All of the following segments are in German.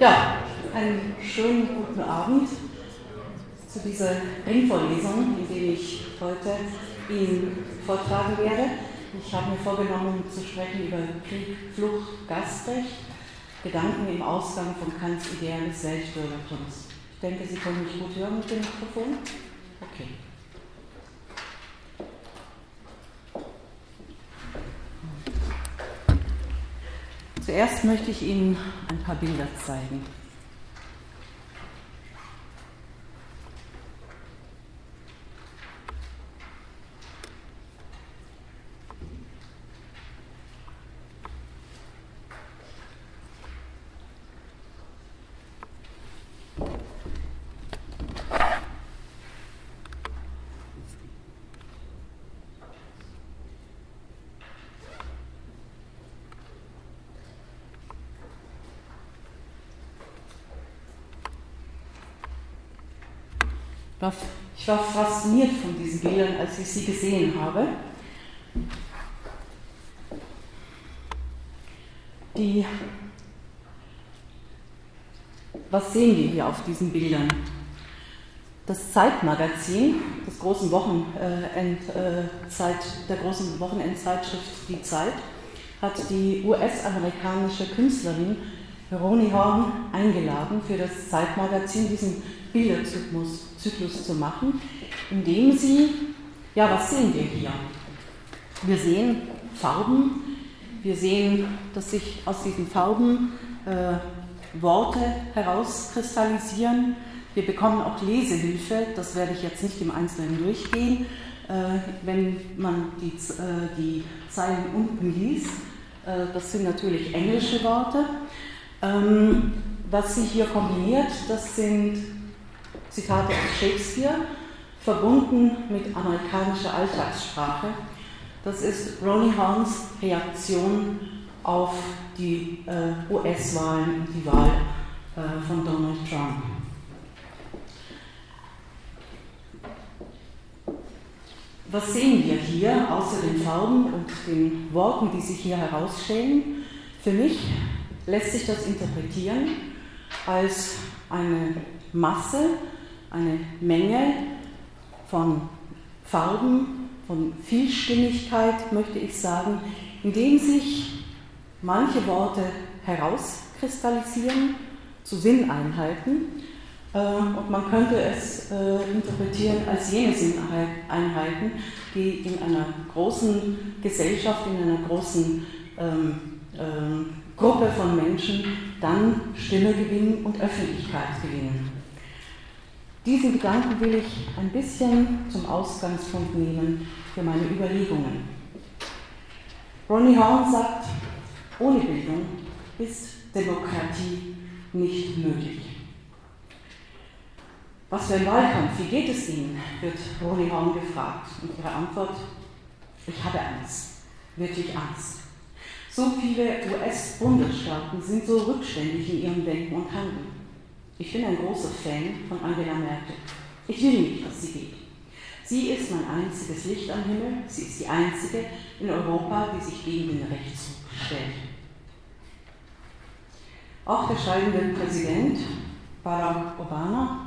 Ja, einen schönen guten Abend zu dieser Ringvorlesung, in der ich heute Ihnen vortragen werde. Ich habe mir vorgenommen zu sprechen über Krieg, Flucht, Gastrecht, Gedanken im Ausgang von Kants Ideen des Weltbürgertums. Ich denke, Sie können mich gut hören mit dem Mikrofon. Okay. Zuerst möchte ich Ihnen ein paar Bilder zeigen. Ich war fasziniert von diesen Bildern, als ich sie gesehen habe. Die, was sehen wir hier auf diesen Bildern? Das Zeitmagazin des großen Wochenend, äh, Zeit, der großen Wochenendzeitschrift Die Zeit hat die US-amerikanische Künstlerin Ronnie Horn eingeladen, für das Zeitmagazin diesen Bilderzyklus zu machen, indem sie, ja, was sehen wir hier? Wir sehen Farben, wir sehen, dass sich aus diesen Farben äh, Worte herauskristallisieren. Wir bekommen auch Lesehilfe, das werde ich jetzt nicht im Einzelnen durchgehen. Äh, wenn man die, äh, die Zeilen unten liest, äh, das sind natürlich englische Worte. Ähm, was sich hier kombiniert, das sind Zitate aus Shakespeare, verbunden mit amerikanischer Alltagssprache. Das ist Ronnie Horns Reaktion auf die äh, US-Wahlen die Wahl äh, von Donald Trump. Was sehen wir hier außer den Farben und den Worten, die sich hier herausstellen? Für mich lässt sich das interpretieren als eine Masse eine Menge von Farben, von Vielstimmigkeit, möchte ich sagen, indem sich manche Worte herauskristallisieren zu Sinneinheiten. Äh, und man könnte es äh, interpretieren als jene Sinneinheiten, die in einer großen Gesellschaft, in einer großen ähm, ähm, Gruppe von Menschen dann Stimme gewinnen und Öffentlichkeit gewinnen. Diesen Gedanken will ich ein bisschen zum Ausgangspunkt nehmen für meine Überlegungen. Ronnie Horn sagt, ohne Bildung ist Demokratie nicht möglich. Was für ein Wahlkampf, wie geht es Ihnen? wird Ronnie Horn gefragt. Und ihre Antwort, ich habe Angst, wirklich Angst. So viele US-Bundesstaaten sind so rückständig in ihrem Denken und Handeln. Ich bin ein großer Fan von Angela Merkel. Ich will nicht, dass sie geht. Sie ist mein einziges Licht am Himmel. Sie ist die einzige in Europa, die sich gegen den Rechtsruck stellt. Auch der scheidende Präsident Barack Obama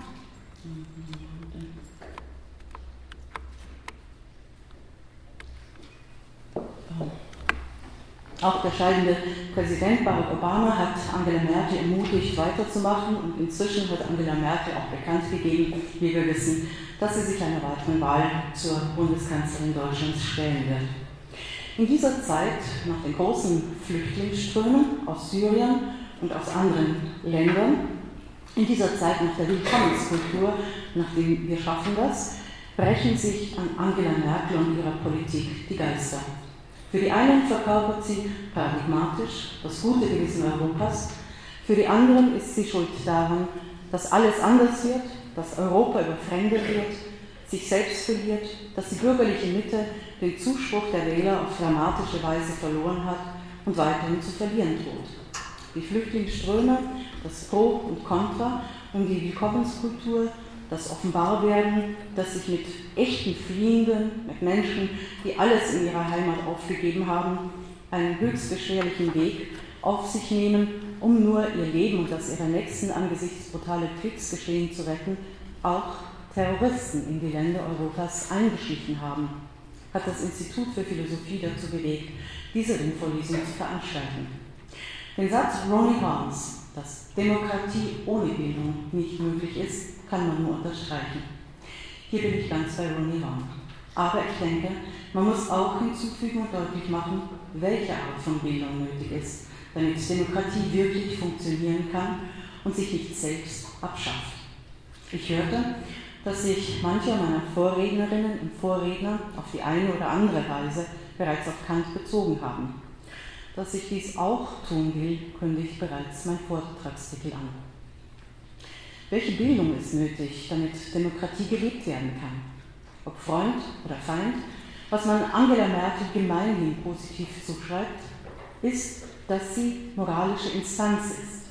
Auch der scheidende Präsident Barack Obama hat Angela Merkel ermutigt, weiterzumachen und inzwischen hat Angela Merkel auch bekannt gegeben, wie wir wissen, dass sie sich einer weiteren Wahl zur Bundeskanzlerin Deutschlands stellen wird. In dieser Zeit, nach den großen Flüchtlingsströmen aus Syrien und aus anderen Ländern, in dieser Zeit nach der Willkommenskultur, nachdem wir schaffen das, brechen sich an Angela Merkel und ihrer Politik die Geister. Für die einen verkörpert sie paradigmatisch das gute Gewissen Europas, für die anderen ist sie schuld daran, dass alles anders wird, dass Europa überfremdet wird, sich selbst verliert, dass die bürgerliche Mitte den Zuspruch der Wähler auf dramatische Weise verloren hat und weiterhin zu verlieren droht. Die Flüchtlingsströme, das Pro und Contra um die Willkommenskultur, das Offenbarwerden, das sich mit echten Fliehenden, mit Menschen, die alles in ihrer Heimat aufgegeben haben, einen höchst beschwerlichen Weg auf sich nehmen, um nur ihr Leben und das ihrer Nächsten angesichts brutaler Kriegsgeschehen zu retten, auch Terroristen in die Länder Europas eingeschlichen haben, hat das Institut für Philosophie dazu bewegt, diese Ringvorlesung zu veranstalten. Den Satz Ronnie Barnes, dass Demokratie ohne Bildung nicht möglich ist, kann man nur unterstreichen. Hier bin ich ganz bei Ronnie Barnes. Aber ich denke, man muss auch hinzufügen und deutlich machen, welche Art von Bildung nötig ist, damit Demokratie wirklich funktionieren kann und sich nicht selbst abschafft. Ich hörte, dass sich manche meiner Vorrednerinnen und Vorredner auf die eine oder andere Weise bereits auf Kant bezogen haben. Dass ich dies auch tun will, kündigt bereits mein Vortragstitel an. Welche Bildung ist nötig, damit Demokratie gelebt werden kann? Ob Freund oder Feind, was man Angela Merkel gemeinhin positiv zuschreibt, ist, dass sie moralische Instanz ist,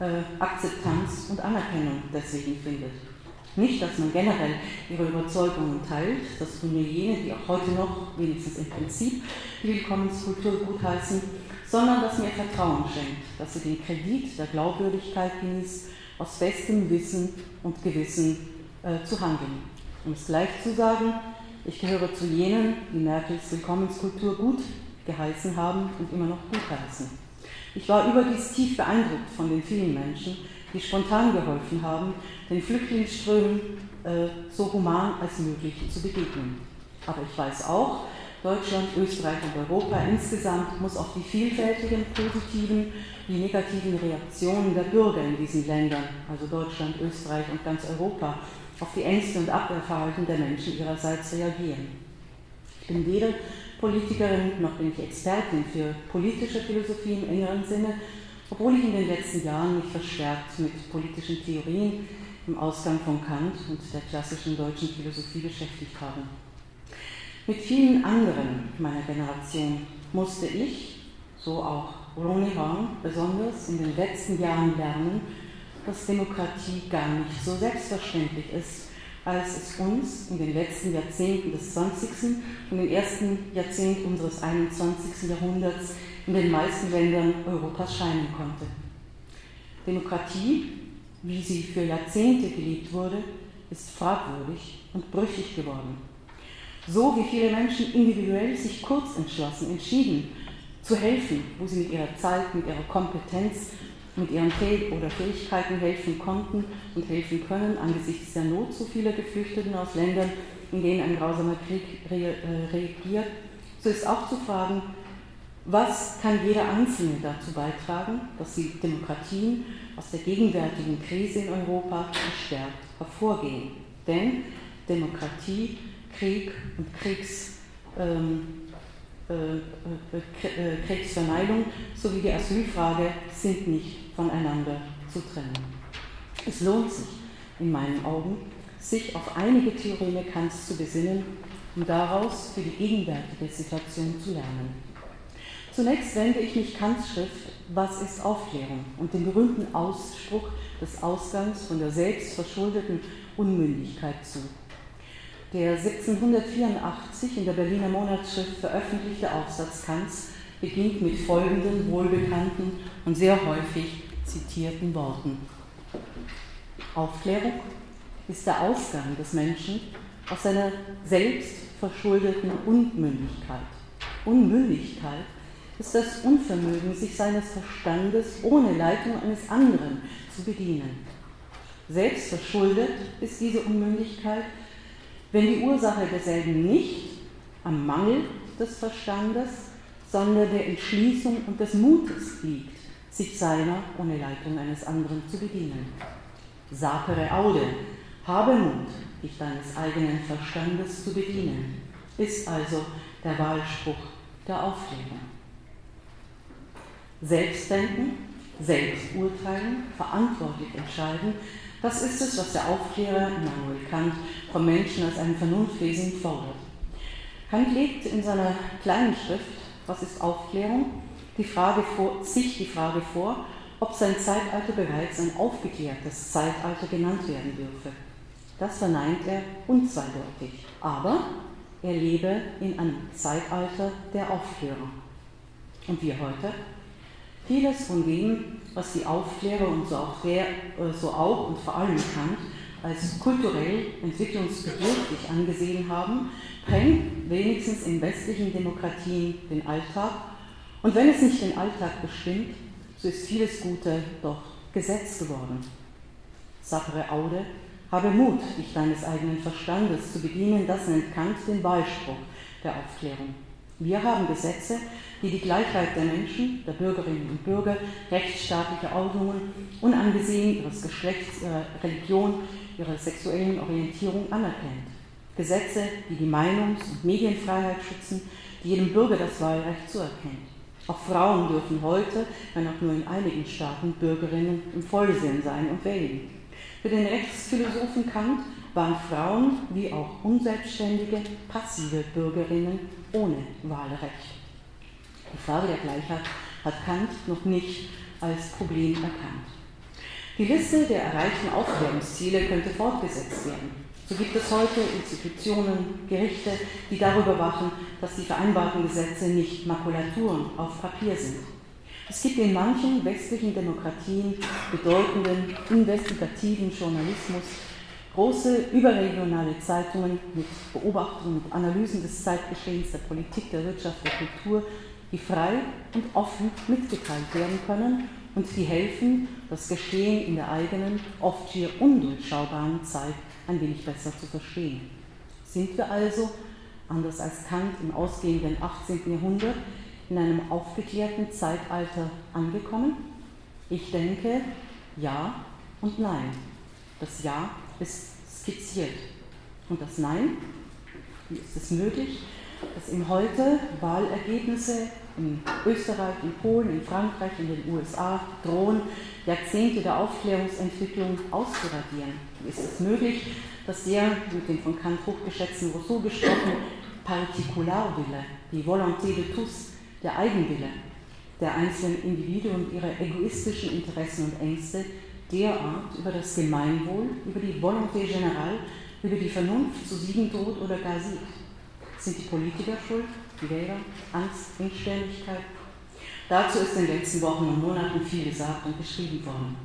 äh, Akzeptanz und Anerkennung deswegen findet. Nicht, dass man generell ihre Überzeugungen teilt, das tun nur jene, die auch heute noch, wenigstens im Prinzip, die Willkommenskultur gutheißen, sondern dass mir Vertrauen schenkt, dass sie den Kredit der Glaubwürdigkeit genießt, aus bestem Wissen und Gewissen äh, zu handeln. Um es gleich zu sagen, ich gehöre zu jenen, die Merkels Willkommenskultur gut geheißen haben und immer noch gut heißen. Ich war überdies tief beeindruckt von den vielen Menschen, die spontan geholfen haben, den Flüchtlingsströmen äh, so human als möglich zu begegnen. Aber ich weiß auch, Deutschland, Österreich und Europa insgesamt muss auf die vielfältigen positiven wie negativen Reaktionen der Bürger in diesen Ländern, also Deutschland, Österreich und ganz Europa, auf die Ängste und Abwehrverhalten der Menschen ihrerseits reagieren. Ich bin weder Politikerin noch bin ich Expertin für politische Philosophie im engeren Sinne, obwohl ich in den letzten Jahren mich verstärkt mit politischen Theorien im Ausgang von Kant und der klassischen deutschen Philosophie beschäftigt habe. Mit vielen anderen meiner Generation musste ich, so auch Ronnie Horn, besonders in den letzten Jahren lernen, dass Demokratie gar nicht so selbstverständlich ist, als es uns in den letzten Jahrzehnten des 20. und im ersten Jahrzehnt unseres 21. Jahrhunderts in den meisten Ländern Europas scheinen konnte. Demokratie, wie sie für Jahrzehnte gelebt wurde, ist fragwürdig und brüchig geworden. So wie viele Menschen individuell sich kurz entschlossen entschieden, zu helfen, wo sie mit ihrer Zeit, mit ihrer Kompetenz, mit ihren Fäh oder Fähigkeiten helfen konnten und helfen können angesichts der Not so vieler Geflüchteten aus Ländern, in denen ein grausamer Krieg äh, regiert, so ist auch zu fragen, was kann jeder Einzelne dazu beitragen, dass die Demokratien aus der gegenwärtigen Krise in Europa gestärkt hervorgehen? Denn Demokratie, Krieg und Kriegs, ähm, äh, äh, äh, Kriegsvermeidung sowie die Asylfrage sind nicht voneinander zu trennen. Es lohnt sich in meinen Augen, sich auf einige Theoreme Kants zu besinnen, um daraus für die gegenwärtige Situation zu lernen. Zunächst wende ich mich Kants Schrift Was ist Aufklärung und dem berühmten Ausspruch des Ausgangs von der selbstverschuldeten Unmündigkeit zu. Der 1784 in der Berliner Monatsschrift veröffentlichte Aufsatz Kants beginnt mit folgenden wohlbekannten und sehr häufig zitierten Worten. Aufklärung ist der Ausgang des Menschen aus seiner selbstverschuldeten Unmündigkeit. Unmündigkeit ist das Unvermögen, sich seines Verstandes ohne Leitung eines anderen zu bedienen. Selbstverschuldet ist diese Unmündigkeit, wenn die Ursache derselben nicht am Mangel des Verstandes, sondern der Entschließung und des Mutes liegt, sich seiner ohne Leitung eines anderen zu bedienen. Sapere aude, habe Mut, dich deines eigenen Verstandes zu bedienen, ist also der Wahlspruch der Aufklärung. Selbstdenken, Selbsturteilen, verantwortlich entscheiden, das ist es, was der Aufklärer Immanuel Kant vom Menschen als einen Vernunftwesen fordert. Kant legt in seiner kleinen Schrift, was ist Aufklärung, die Frage vor, sich die Frage vor, ob sein Zeitalter bereits ein aufgeklärtes Zeitalter genannt werden dürfe. Das verneint er unzweideutig, aber er lebe in einem Zeitalter der Aufklärung. Und wir heute? Vieles von dem, was die Aufklärer und so auch, der, äh, so auch und vor allem Kant als kulturell entwicklungsbedürftig angesehen haben, prägt wenigstens in westlichen Demokratien den Alltag. Und wenn es nicht den Alltag bestimmt, so ist vieles Gute doch Gesetz geworden. Sapere Aude, habe Mut, dich deines eigenen Verstandes zu bedienen, das nennt Kant den Beispruch der Aufklärung. Wir haben Gesetze, die die Gleichheit der Menschen, der Bürgerinnen und Bürger, rechtsstaatliche Ordnungen, unangesehen ihres Geschlechts, ihrer Religion, ihrer sexuellen Orientierung anerkennt. Gesetze, die die Meinungs- und Medienfreiheit schützen, die jedem Bürger das Wahlrecht zuerkennt. Auch Frauen dürfen heute, wenn auch nur in einigen Staaten, Bürgerinnen im Vollsinn sein und wählen. Für den Rechtsphilosophen Kant waren Frauen wie auch unselbstständige, passive Bürgerinnen ohne Wahlrecht. Die Frage der Gleichheit hat Kant noch nicht als Problem erkannt. Die Liste der erreichten Aufklärungsziele könnte fortgesetzt werden. So gibt es heute Institutionen, Gerichte, die darüber wachen, dass die vereinbarten Gesetze nicht Makulaturen auf Papier sind. Es gibt in manchen westlichen Demokratien bedeutenden investigativen Journalismus große überregionale Zeitungen mit Beobachtungen und Analysen des Zeitgeschehens, der Politik, der Wirtschaft, der Kultur, die frei und offen mitgeteilt werden können und die helfen, das Geschehen in der eigenen, oft schier undurchschaubaren Zeit ein wenig besser zu verstehen. Sind wir also, anders als Kant im ausgehenden 18. Jahrhundert, in einem aufgeklärten Zeitalter angekommen? Ich denke ja und nein. Das Ja ist skizziert. Und das Nein, wie ist es möglich, dass im Heute Wahlergebnisse in Österreich, in Polen, in Frankreich, in den USA drohen, Jahrzehnte der Aufklärungsentwicklung auszuradieren. Wie ist es möglich, dass der mit dem von Kant hochgeschätzten Rousseau gesprochen Partikularwille, die Volonté de tous, der Eigenwille der einzelnen Individuen und ihre egoistischen Interessen und Ängste derart über das Gemeinwohl, über die Volonté générale, über die Vernunft zu siegen droht oder gar siegt. Sind die Politiker schuld, die Wähler, Angst, Engstirnigkeit? Dazu ist in den letzten Wochen und Monaten viel gesagt und geschrieben worden.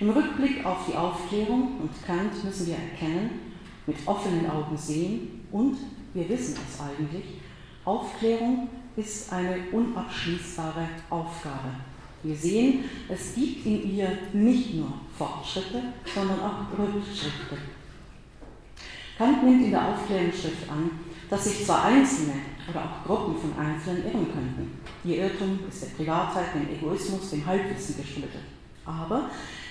Im Rückblick auf die Aufklärung und Kant müssen wir erkennen, mit offenen Augen sehen und, wir wissen es eigentlich, Aufklärung ist eine unabschließbare Aufgabe. Wir sehen, es gibt in ihr nicht nur Fortschritte, sondern auch Rückschritte. Kant nimmt in der Aufklärungsschrift an, dass sich zwar Einzelne oder auch Gruppen von Einzelnen irren könnten. Ihr Irrtum ist der Privatheit, dem Egoismus, dem Halbwissen geschuldet. Aber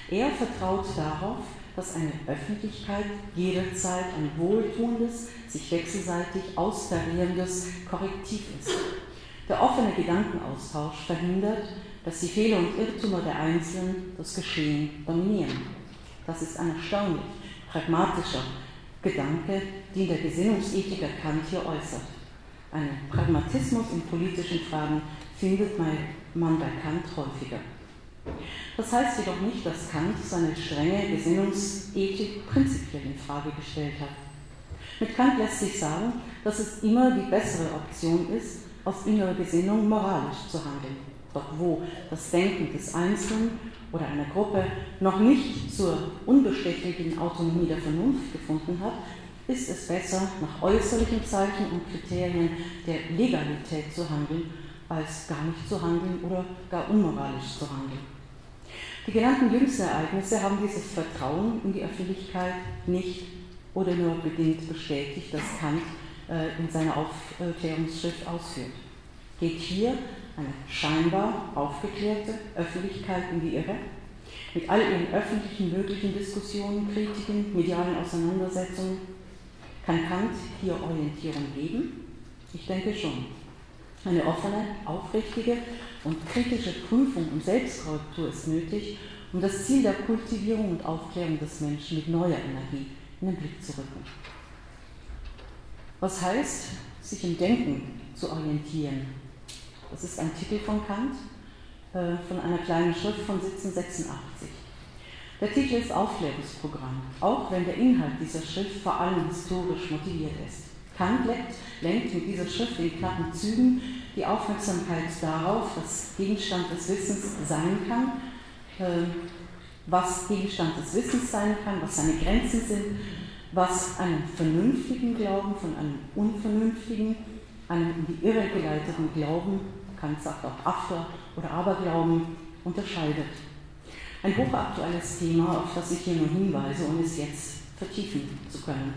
er vertraut darauf, dass eine Öffentlichkeit jederzeit ein wohltuendes, sich wechselseitig austarierendes Korrektiv ist. Der offene Gedankenaustausch verhindert, dass die Fehler und Irrtümer der Einzelnen das Geschehen dominieren. Das ist ein erstaunlich pragmatischer Gedanke, den der Gesinnungsethiker Kant hier äußert. Einen Pragmatismus in politischen Fragen findet man bei Kant häufiger. Das heißt jedoch nicht, dass Kant seine strenge Gesinnungsethik prinzipiell in Frage gestellt hat. Mit Kant lässt sich sagen, dass es immer die bessere Option ist, aus innerer Gesinnung moralisch zu handeln. Doch wo das Denken des Einzelnen oder einer Gruppe noch nicht zur unbestechlichen Autonomie der Vernunft gefunden hat, ist es besser, nach äußerlichen Zeichen und Kriterien der Legalität zu handeln, als gar nicht zu handeln oder gar unmoralisch zu handeln. Die genannten jüngsten Ereignisse haben dieses Vertrauen in die Öffentlichkeit nicht oder nur bedingt bestätigt, das Kant äh, in seiner Aufklärungsschrift ausführt. Geht hier eine scheinbar aufgeklärte Öffentlichkeit in die Irre? Mit all ihren öffentlichen möglichen Diskussionen, Kritiken, medialen Auseinandersetzungen? Kann Kant hier Orientierung geben? Ich denke schon. Eine offene, aufrichtige und kritische Prüfung und Selbstkorrektur ist nötig, um das Ziel der Kultivierung und Aufklärung des Menschen mit neuer Energie in den Blick zu rücken. Was heißt, sich im Denken zu orientieren? Das ist ein Titel von Kant, äh, von einer kleinen Schrift von 1786. Der Titel ist Aufklärungsprogramm, auch wenn der Inhalt dieser Schrift vor allem historisch motiviert ist. Kant lenkt, mit dieser Schrift in knappen Zügen die Aufmerksamkeit darauf, was Gegenstand des Wissens sein kann, äh, was Gegenstand des Wissens sein kann, was seine Grenzen sind, was einen vernünftigen Glauben von einem unvernünftigen, einem in die Irre geleiteten Glauben, Kant sagt auch After- oder Aberglauben, unterscheidet. Ein hochaktuelles Thema, auf das ich hier nur hinweise, um es jetzt vertiefen zu können.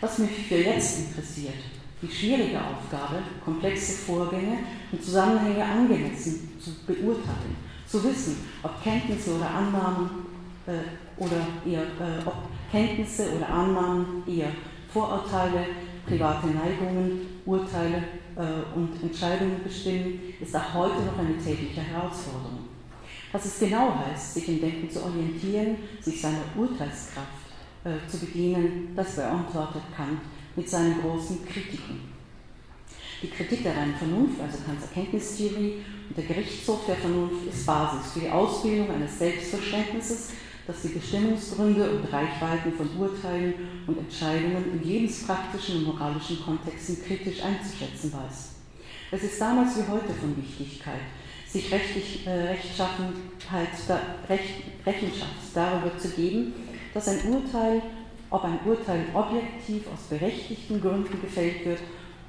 Was mich für jetzt interessiert, die schwierige Aufgabe, komplexe Vorgänge und Zusammenhänge angemessen zu beurteilen, zu wissen, ob Kenntnisse oder Annahmen äh, oder eher, äh, ob Kenntnisse oder Annahmen eher Vorurteile, private Neigungen, Urteile äh, und Entscheidungen bestimmen, ist auch heute noch eine tägliche Herausforderung. Was es genau heißt, sich im Denken zu orientieren, sich seiner Urteilskraft äh, zu bedienen, das beantwortet Kant mit seinen großen Kritiken. Die Kritik der reinen Vernunft, also Kants Erkenntnistheorie und der Gerichtshof der Vernunft ist Basis für die Ausbildung eines Selbstverständnisses, das die Bestimmungsgründe und Reichweiten von Urteilen und Entscheidungen in lebenspraktischen und moralischen Kontexten kritisch einzuschätzen weiß. Es ist damals wie heute von Wichtigkeit, sich rechtlich, äh, da, Recht, Rechenschaft darüber zu geben, dass ein Urteil, ob ein Urteil objektiv aus berechtigten Gründen gefällt wird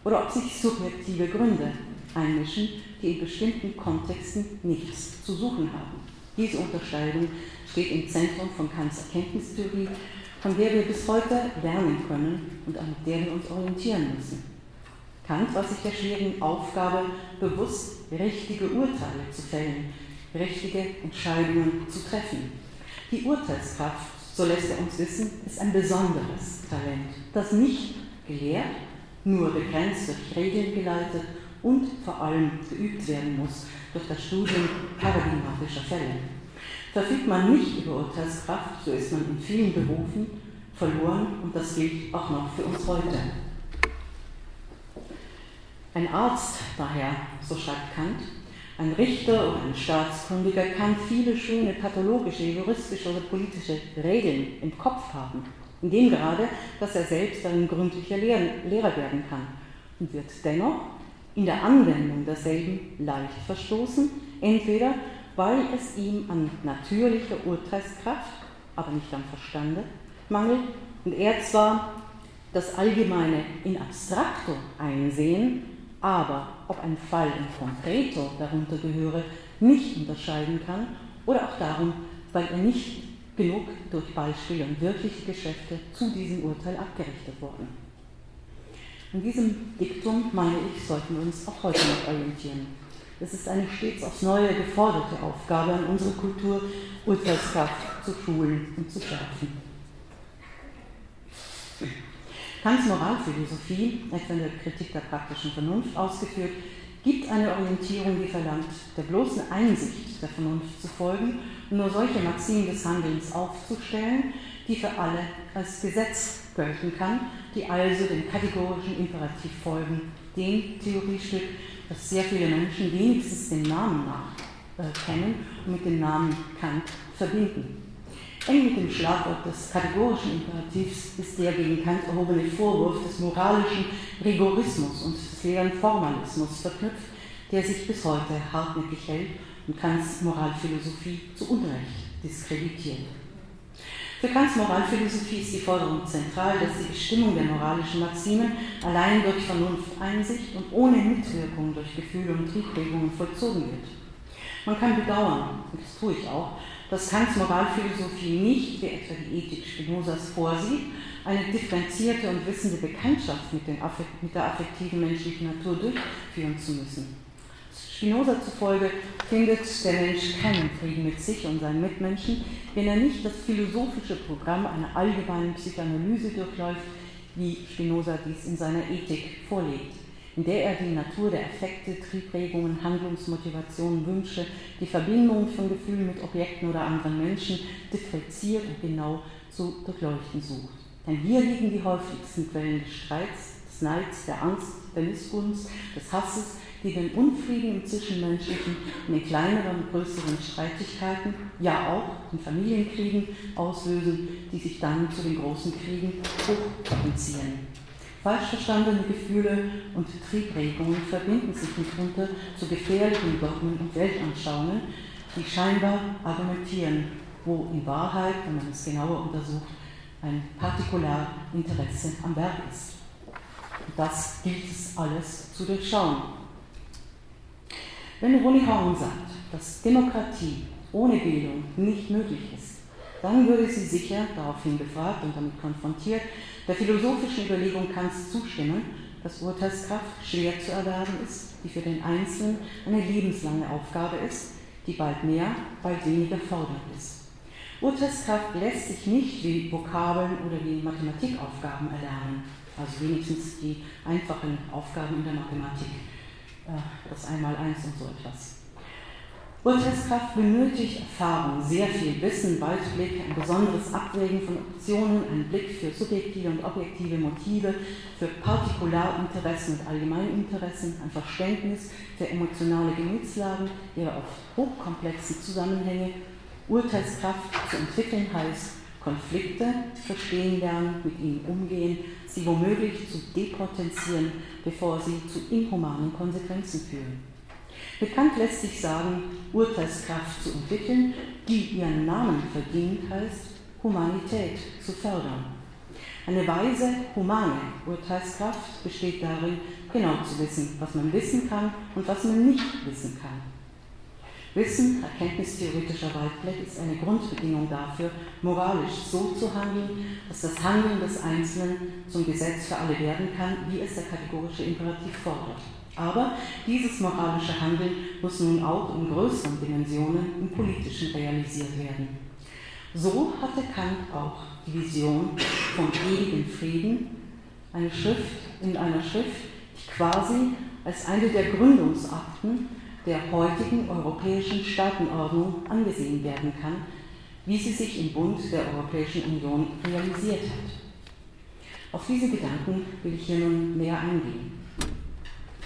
oder ob sich subjektive Gründe einmischen, die in bestimmten Kontexten nichts zu suchen haben. Diese Unterscheidung steht im Zentrum von Kants Erkenntnistheorie, von der wir bis heute lernen können und an der wir uns orientieren müssen. Kant war sich der schwierigen Aufgabe bewusst, richtige Urteile zu fällen, richtige Entscheidungen zu treffen. Die Urteilskraft, so lässt er uns wissen, ist ein besonderes Talent, das nicht gelehrt, nur begrenzt durch Regeln geleitet und vor allem geübt werden muss durch das Studium paradigmatischer Fälle. Verfügt man nicht über Urteilskraft, so ist man in vielen Berufen verloren und das gilt auch noch für uns heute. Ein Arzt daher, so schreibt Kant, ein Richter oder ein Staatskundiger kann viele schöne pathologische, juristische oder politische Regeln im Kopf haben, indem gerade, dass er selbst ein gründlicher Lehrer werden kann und wird dennoch in der Anwendung derselben leicht verstoßen, entweder weil es ihm an natürlicher Urteilskraft, aber nicht am Verstande, mangelt und er zwar das Allgemeine in abstrakto einsehen, aber ob ein Fall in concreto darunter gehöre, nicht unterscheiden kann oder auch darum, weil er nicht genug durch Beispiele und wirkliche Geschäfte zu diesem Urteil abgerichtet wurden. An diesem Diktum, meine ich, sollten wir uns auch heute noch orientieren. Es ist eine stets aufs Neue geforderte Aufgabe an unsere Kultur, Urteilskraft zu schulen und zu schärfen. Kants Moralphilosophie, etwa in der Kritik der praktischen Vernunft ausgeführt, gibt eine Orientierung, die verlangt, der bloßen Einsicht der Vernunft zu folgen und nur solche Maximen des Handelns aufzustellen, die für alle als Gesetz gelten kann, die also dem kategorischen Imperativ folgen, dem Theoriestück, das sehr viele Menschen wenigstens den Namen nach äh, kennen und mit dem Namen Kant verbinden. Eng mit dem Schlagwort des kategorischen Imperativs ist der gegen Kant erhobene Vorwurf des moralischen Rigorismus und des leeren Formalismus verknüpft, der sich bis heute hartnäckig hält und Kants Moralphilosophie zu Unrecht diskreditiert. Für Kants Moralphilosophie ist die Forderung zentral, dass die Bestimmung der moralischen Maximen allein durch Vernunfteinsicht und ohne Mitwirkung durch Gefühle und Triebregungen vollzogen wird. Man kann bedauern, und das tue ich auch, dass Kants Moralphilosophie nicht, wie etwa die Ethik Spinozas vorsieht, eine differenzierte und wissende Bekanntschaft mit, mit der affektiven menschlichen Natur durchführen zu müssen. Spinoza zufolge findet der Mensch keinen Frieden mit sich und seinen Mitmenschen, wenn er nicht das philosophische Programm einer allgemeinen Psychoanalyse durchläuft, wie Spinoza dies in seiner Ethik vorlegt in der er die Natur der Effekte, Triebregungen, Handlungsmotivationen, Wünsche, die Verbindung von Gefühlen mit Objekten oder anderen Menschen differenziert und genau zu durchleuchten sucht. Denn hier liegen die häufigsten Quellen des Streits, des Neids, der Angst, der Missgunst, des Hasses, die den Unfrieden im Zwischenmenschlichen in den kleineren und größeren Streitigkeiten, ja auch in Familienkriegen auslösen, die sich dann zu den großen Kriegen hochpotenzieren. Falsch verstandene Gefühle und Triebregungen verbinden sich mitunter zu gefährlichen Dogmen und Weltanschauungen, die scheinbar argumentieren, wo in Wahrheit, wenn man es genauer untersucht, ein Partikularinteresse am Werk ist. Und das gilt es alles zu durchschauen. Wenn Ronny Horn sagt, dass Demokratie ohne Bildung nicht möglich ist, dann würde sie sicher, daraufhin befragt und damit konfrontiert, der philosophischen Überlegung Kants zustimmen, dass Urteilskraft schwer zu erwerben ist, die für den Einzelnen eine lebenslange Aufgabe ist, die bald mehr, bald weniger fordernd ist. Urteilskraft lässt sich nicht wie Vokabeln oder wie Mathematikaufgaben erlernen, also wenigstens die einfachen Aufgaben in der Mathematik, das Einmaleins und so etwas. Urteilskraft benötigt Erfahrung, sehr viel Wissen, Weitblick, ein besonderes Abwägen von Optionen, einen Blick für subjektive und objektive Motive, für Partikularinteressen und Allgemeininteressen, ein Verständnis für emotionale Gemütslagen, ihre oft hochkomplexen Zusammenhänge. Urteilskraft zu entwickeln heißt, Konflikte verstehen lernen, mit ihnen umgehen, sie womöglich zu depotenzieren, bevor sie zu inhumanen Konsequenzen führen. Bekannt lässt sich sagen, Urteilskraft zu entwickeln, die ihren Namen verdient, heißt Humanität zu fördern. Eine weise, humane Urteilskraft besteht darin, genau zu wissen, was man wissen kann und was man nicht wissen kann. Wissen, erkenntnistheoretischer Weitblick, ist eine Grundbedingung dafür, moralisch so zu handeln, dass das Handeln des Einzelnen zum Gesetz für alle werden kann, wie es der kategorische Imperativ fordert. Aber dieses moralische Handeln muss nun auch in größeren Dimensionen im Politischen realisiert werden. So hatte Kant auch die Vision vom ewigen Frieden, eine Schrift in einer Schrift, die quasi als eine der Gründungsakten der heutigen europäischen Staatenordnung angesehen werden kann, wie sie sich im Bund der Europäischen Union realisiert hat. Auf diese Gedanken will ich hier nun näher eingehen.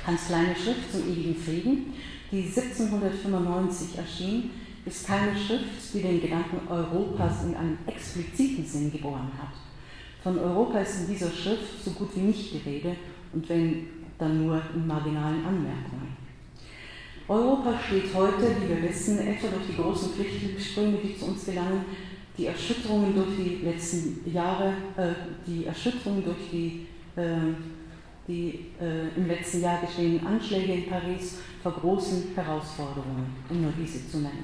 Hans kleine Schrift zum ewigen Frieden, die 1795 erschien, ist keine Schrift, die den Gedanken Europas in einem expliziten Sinn geboren hat. Von Europa ist in dieser Schrift so gut wie nicht die Rede und wenn dann nur in marginalen Anmerkungen. Europa steht heute, wie wir wissen, etwa durch die großen Flüchtlingsströme, die zu uns gelangen, die Erschütterungen durch die letzten Jahre, äh, die Erschütterungen durch die äh, die äh, im letzten Jahr geschehenen Anschläge in Paris vor großen Herausforderungen, um nur diese zu nennen.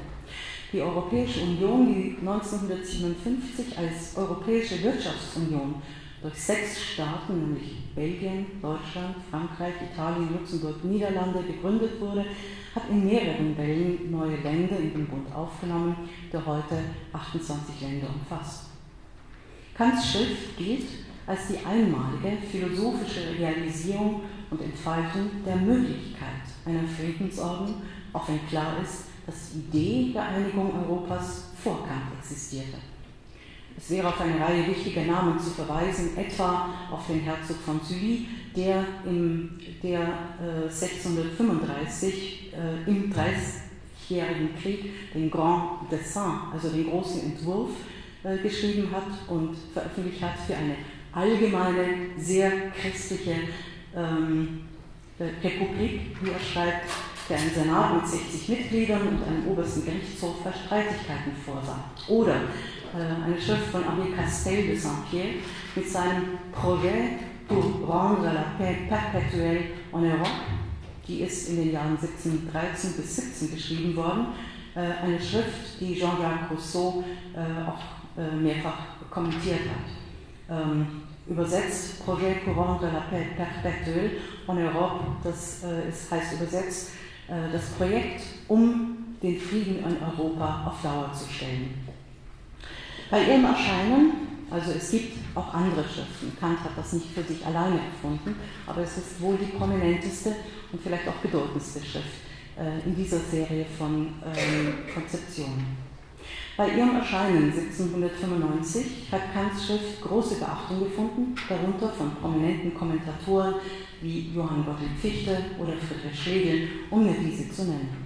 Die Europäische Union, die 1957 als Europäische Wirtschaftsunion durch sechs Staaten, nämlich Belgien, Deutschland, Frankreich, Italien, Luxemburg, Niederlande, gegründet wurde, hat in mehreren Wellen neue Länder in den Bund aufgenommen, der heute 28 Länder umfasst. Kants Schrift gilt als die einmalige philosophische Realisierung und Entfaltung der Möglichkeit einer Friedensordnung, auch wenn klar ist, dass die Idee der Einigung Europas vor Kant existierte. Es wäre auf eine Reihe wichtiger Namen zu verweisen, etwa auf den Herzog von Sully, der, im, der äh, 635 äh, im Dreißigjährigen Krieg den Grand Dessin, also den großen Entwurf, äh, geschrieben hat und veröffentlicht hat für eine allgemeine, sehr christliche ähm, äh, Republik, wie er schreibt, der einen Senat mit 60 Mitgliedern und einem obersten Gerichtshof für Streitigkeiten vorsah. Oder eine Schrift von Abbé Castel de Saint-Pierre mit seinem Projet pour rendre la paix perpétuelle en Europe, die ist in den Jahren 1713 bis 17 geschrieben worden. Äh, eine Schrift, die Jean-Jacques Rousseau äh, auch äh, mehrfach kommentiert hat. Ähm, übersetzt Projet Courant de la Paix Perpétuelle en Europe, das äh, ist, heißt übersetzt äh, das Projekt, um den Frieden in Europa auf Dauer zu stellen. Bei ihrem Erscheinen, also es gibt auch andere Schriften, Kant hat das nicht für sich alleine erfunden, aber es ist wohl die prominenteste und vielleicht auch bedeutendste Schrift äh, in dieser Serie von ähm, Konzeptionen. Bei ihrem Erscheinen 1795 hat Kants Schrift große Beachtung gefunden, darunter von prominenten Kommentatoren wie Johann Gottlieb Fichte oder Friedrich Schlegel, um nur diese zu nennen.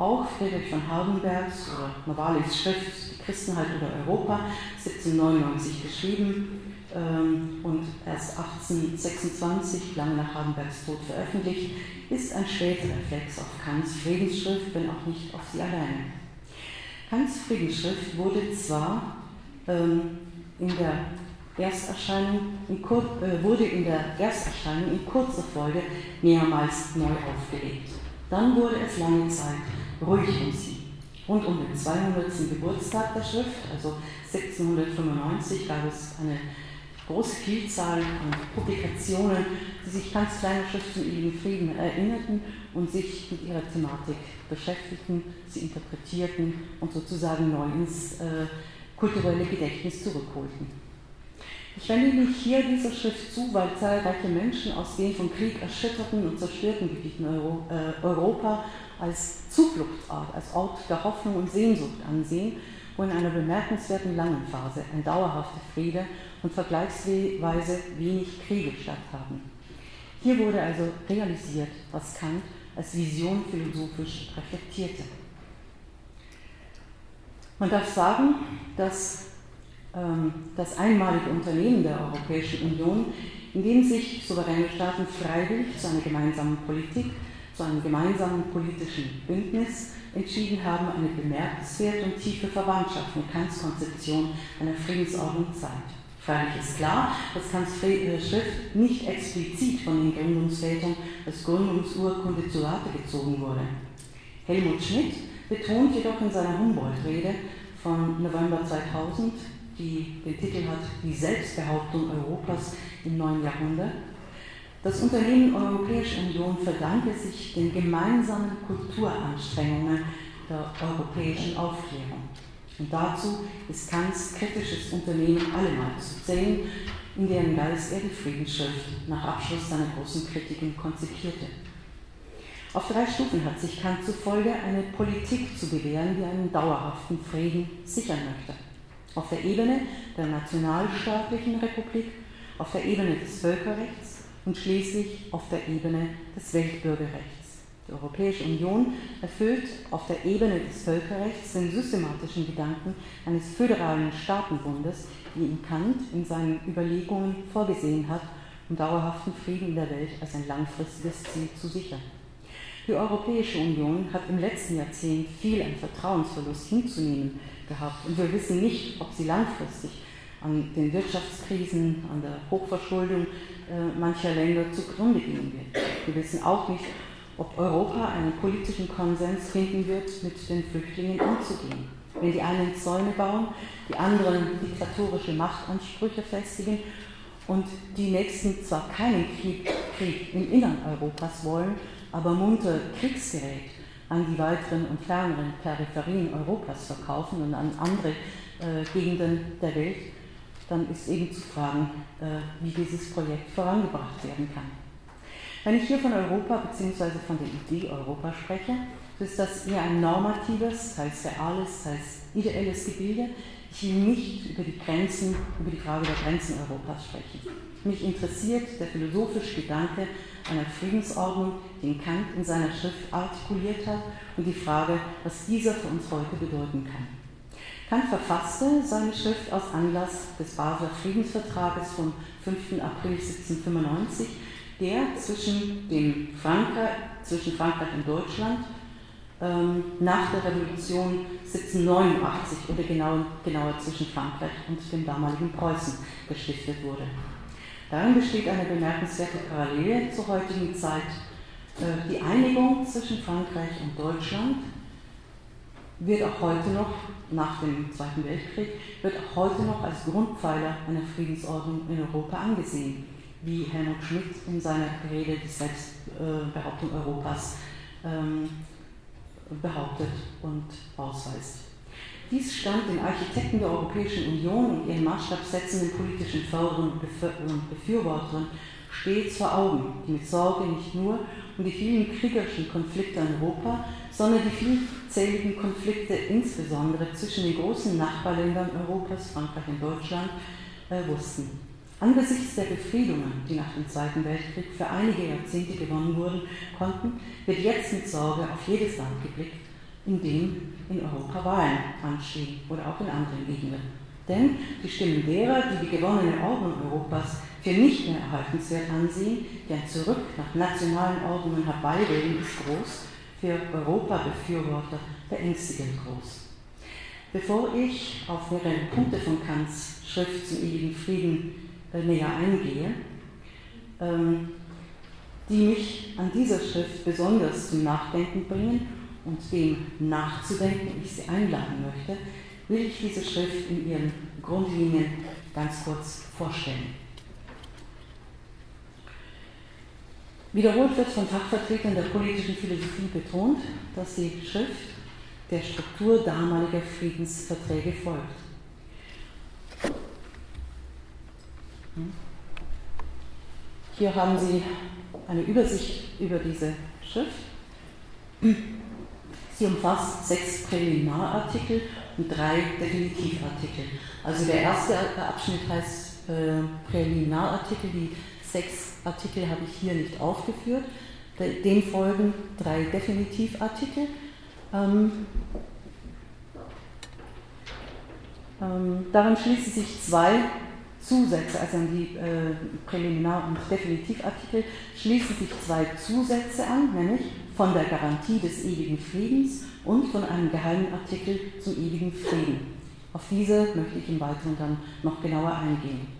Auch Friedrich von Hardenbergs oder Novalis Schrift Die Christenheit oder Europa, 1799 geschrieben ähm, und erst 1826, lange nach Hardenbergs Tod, veröffentlicht, ist ein später Reflex auf Kants Friedensschrift, wenn auch nicht auf sie alleine. Kants Friedensschrift wurde zwar ähm, in der Ersterscheinung in Kur äh, wurde in der Ersterscheinung in kurzer Folge mehrmals neu aufgelegt. Dann wurde es lange Zeit ruhig um sie. Rund um den 200. Geburtstag der Schrift, also 1795, gab es eine große Vielzahl an Publikationen, die sich ganz kleine Schriften in den Frieden erinnerten und sich mit ihrer Thematik beschäftigten, sie interpretierten und sozusagen neu ins äh, kulturelle Gedächtnis zurückholten. Ich wende mich hier dieser Schrift zu, weil zahlreiche Menschen aus den vom Krieg erschütterten und zerstörten Gebieten Euro, äh, Europa als Zufluchtsort, als Ort der Hoffnung und Sehnsucht ansehen, wo in einer bemerkenswerten langen Phase ein dauerhafter Friede und vergleichsweise wenig Kriege statthaben. Hier wurde also realisiert, was Kant als Vision philosophisch reflektierte. Man darf sagen, dass ähm, das einmalige Unternehmen der Europäischen Union, in dem sich souveräne Staaten freiwillig zu einer gemeinsamen Politik, zu einem gemeinsamen politischen Bündnis entschieden haben, eine bemerkenswerte und tiefe Verwandtschaft mit Kants Konzeption einer Friedensordnung zeigt. Freilich ist klar, dass Kants Schrift nicht explizit von den Gründungsvätern als Gründungsurkunde zu Rate gezogen wurde. Helmut Schmidt betont jedoch in seiner Humboldt-Rede von November 2000, die den Titel hat Die Selbstbehauptung Europas im neuen Jahrhundert. Das Unternehmen Europäische Union verdanke sich den gemeinsamen Kulturanstrengungen der europäischen Aufklärung. Und dazu ist Kants kritisches Unternehmen allemal zu zählen, in deren Geist er die Friedensschrift nach Abschluss seiner großen Kritiken konzipierte. Auf drei Stufen hat sich Kant zufolge eine Politik zu bewähren, die einen dauerhaften Frieden sichern möchte auf der Ebene der nationalstaatlichen Republik, auf der Ebene des Völkerrechts und schließlich auf der Ebene des Weltbürgerrechts. Die Europäische Union erfüllt auf der Ebene des Völkerrechts den systematischen Gedanken eines föderalen Staatenbundes, wie ihn Kant in seinen Überlegungen vorgesehen hat, um dauerhaften Frieden in der Welt als ein langfristiges Ziel zu sichern. Die Europäische Union hat im letzten Jahrzehnt viel an Vertrauensverlust hinzunehmen gehabt. Und wir wissen nicht, ob sie langfristig an den Wirtschaftskrisen, an der Hochverschuldung mancher Länder zugrunde gehen wird. Wir wissen auch nicht, ob Europa einen politischen Konsens finden wird, mit den Flüchtlingen umzugehen. Wenn die einen Zäune bauen, die anderen diktatorische Machtansprüche festigen und die Nächsten zwar keinen Krieg, Krieg im Innern Europas wollen, aber munter Kriegsgerät an die weiteren und ferneren Peripherien Europas verkaufen und an andere äh, Gegenden der Welt, dann ist eben zu fragen, äh, wie dieses Projekt vorangebracht werden kann. Wenn ich hier von Europa bzw. von der Idee Europa spreche, so ist das eher ein normatives, teils reales, teils ideelles Gebilde. Ich will nicht über die Grenzen, über die Frage der Grenzen Europas sprechen. Mich interessiert der philosophische Gedanke einer Friedensordnung, den Kant in seiner Schrift artikuliert hat und die Frage, was dieser für uns heute bedeuten kann. Kant verfasste seine Schrift aus Anlass des Basler Friedensvertrages vom 5. April 1795, der zwischen, dem Frankreich, zwischen Frankreich und Deutschland ähm, nach der Revolution 1789 oder genau, genauer zwischen Frankreich und dem damaligen Preußen gestiftet wurde. Darin besteht eine bemerkenswerte Parallele zur heutigen Zeit. Äh, die Einigung zwischen Frankreich und Deutschland wird auch heute noch, nach dem Zweiten Weltkrieg, wird auch heute noch als Grundpfeiler einer Friedensordnung in Europa angesehen, wie Helmut Schmidt in seiner Rede die Selbstbehauptung Europas ähm, behauptet und ausweist. Dies stand den Architekten der Europäischen Union und ihren maßstabsetzenden politischen Förderern und Befürwortern stets vor Augen, die mit Sorge nicht nur um die vielen kriegerischen Konflikte in Europa, sondern die vielzähligen Konflikte insbesondere zwischen den großen Nachbarländern Europas, Frankreich und Deutschland, äh, wussten. Angesichts der Befriedungen, die nach dem Zweiten Weltkrieg für einige Jahrzehnte gewonnen wurden, konnten, wird jetzt mit Sorge auf jedes Land geblickt, in dem in Europa Wahlen anstehen oder auch in anderen Gegenden. Denn die Stimmen derer, die die gewonnene Ordnung Europas für nicht mehr erhaltenswert ansehen, die ein Zurück nach nationalen Ordnungen herbeiwählen, ist groß, für Europa-Befürworter beängstigend groß. Bevor ich auf mehrere Punkte von Kants Schrift zum ewigen Frieden äh, näher eingehe, ähm, die mich an dieser Schrift besonders zum Nachdenken bringen und dem nachzudenken ich sie einladen möchte, will ich diese Schrift in ihren Grundlinien ganz kurz vorstellen. Wiederholt wird von Fachvertretern der politischen Philosophie betont, dass die Schrift der Struktur damaliger Friedensverträge folgt. Hm? Hier haben Sie eine Übersicht über diese Schrift. Sie umfasst sechs Präliminarartikel und drei Definitivartikel. Also der erste Abschnitt heißt äh, Präliminarartikel, die sechs Artikel habe ich hier nicht aufgeführt. Dem folgen drei Definitivartikel. Ähm, ähm, daran schließen sich zwei Zusätze, also an die äh, Präliminar- und Definitivartikel, schließen sich zwei Zusätze an, nämlich von der Garantie des ewigen Friedens und von einem geheimen Artikel zum ewigen Frieden. Auf diese möchte ich im Weiteren dann noch genauer eingehen.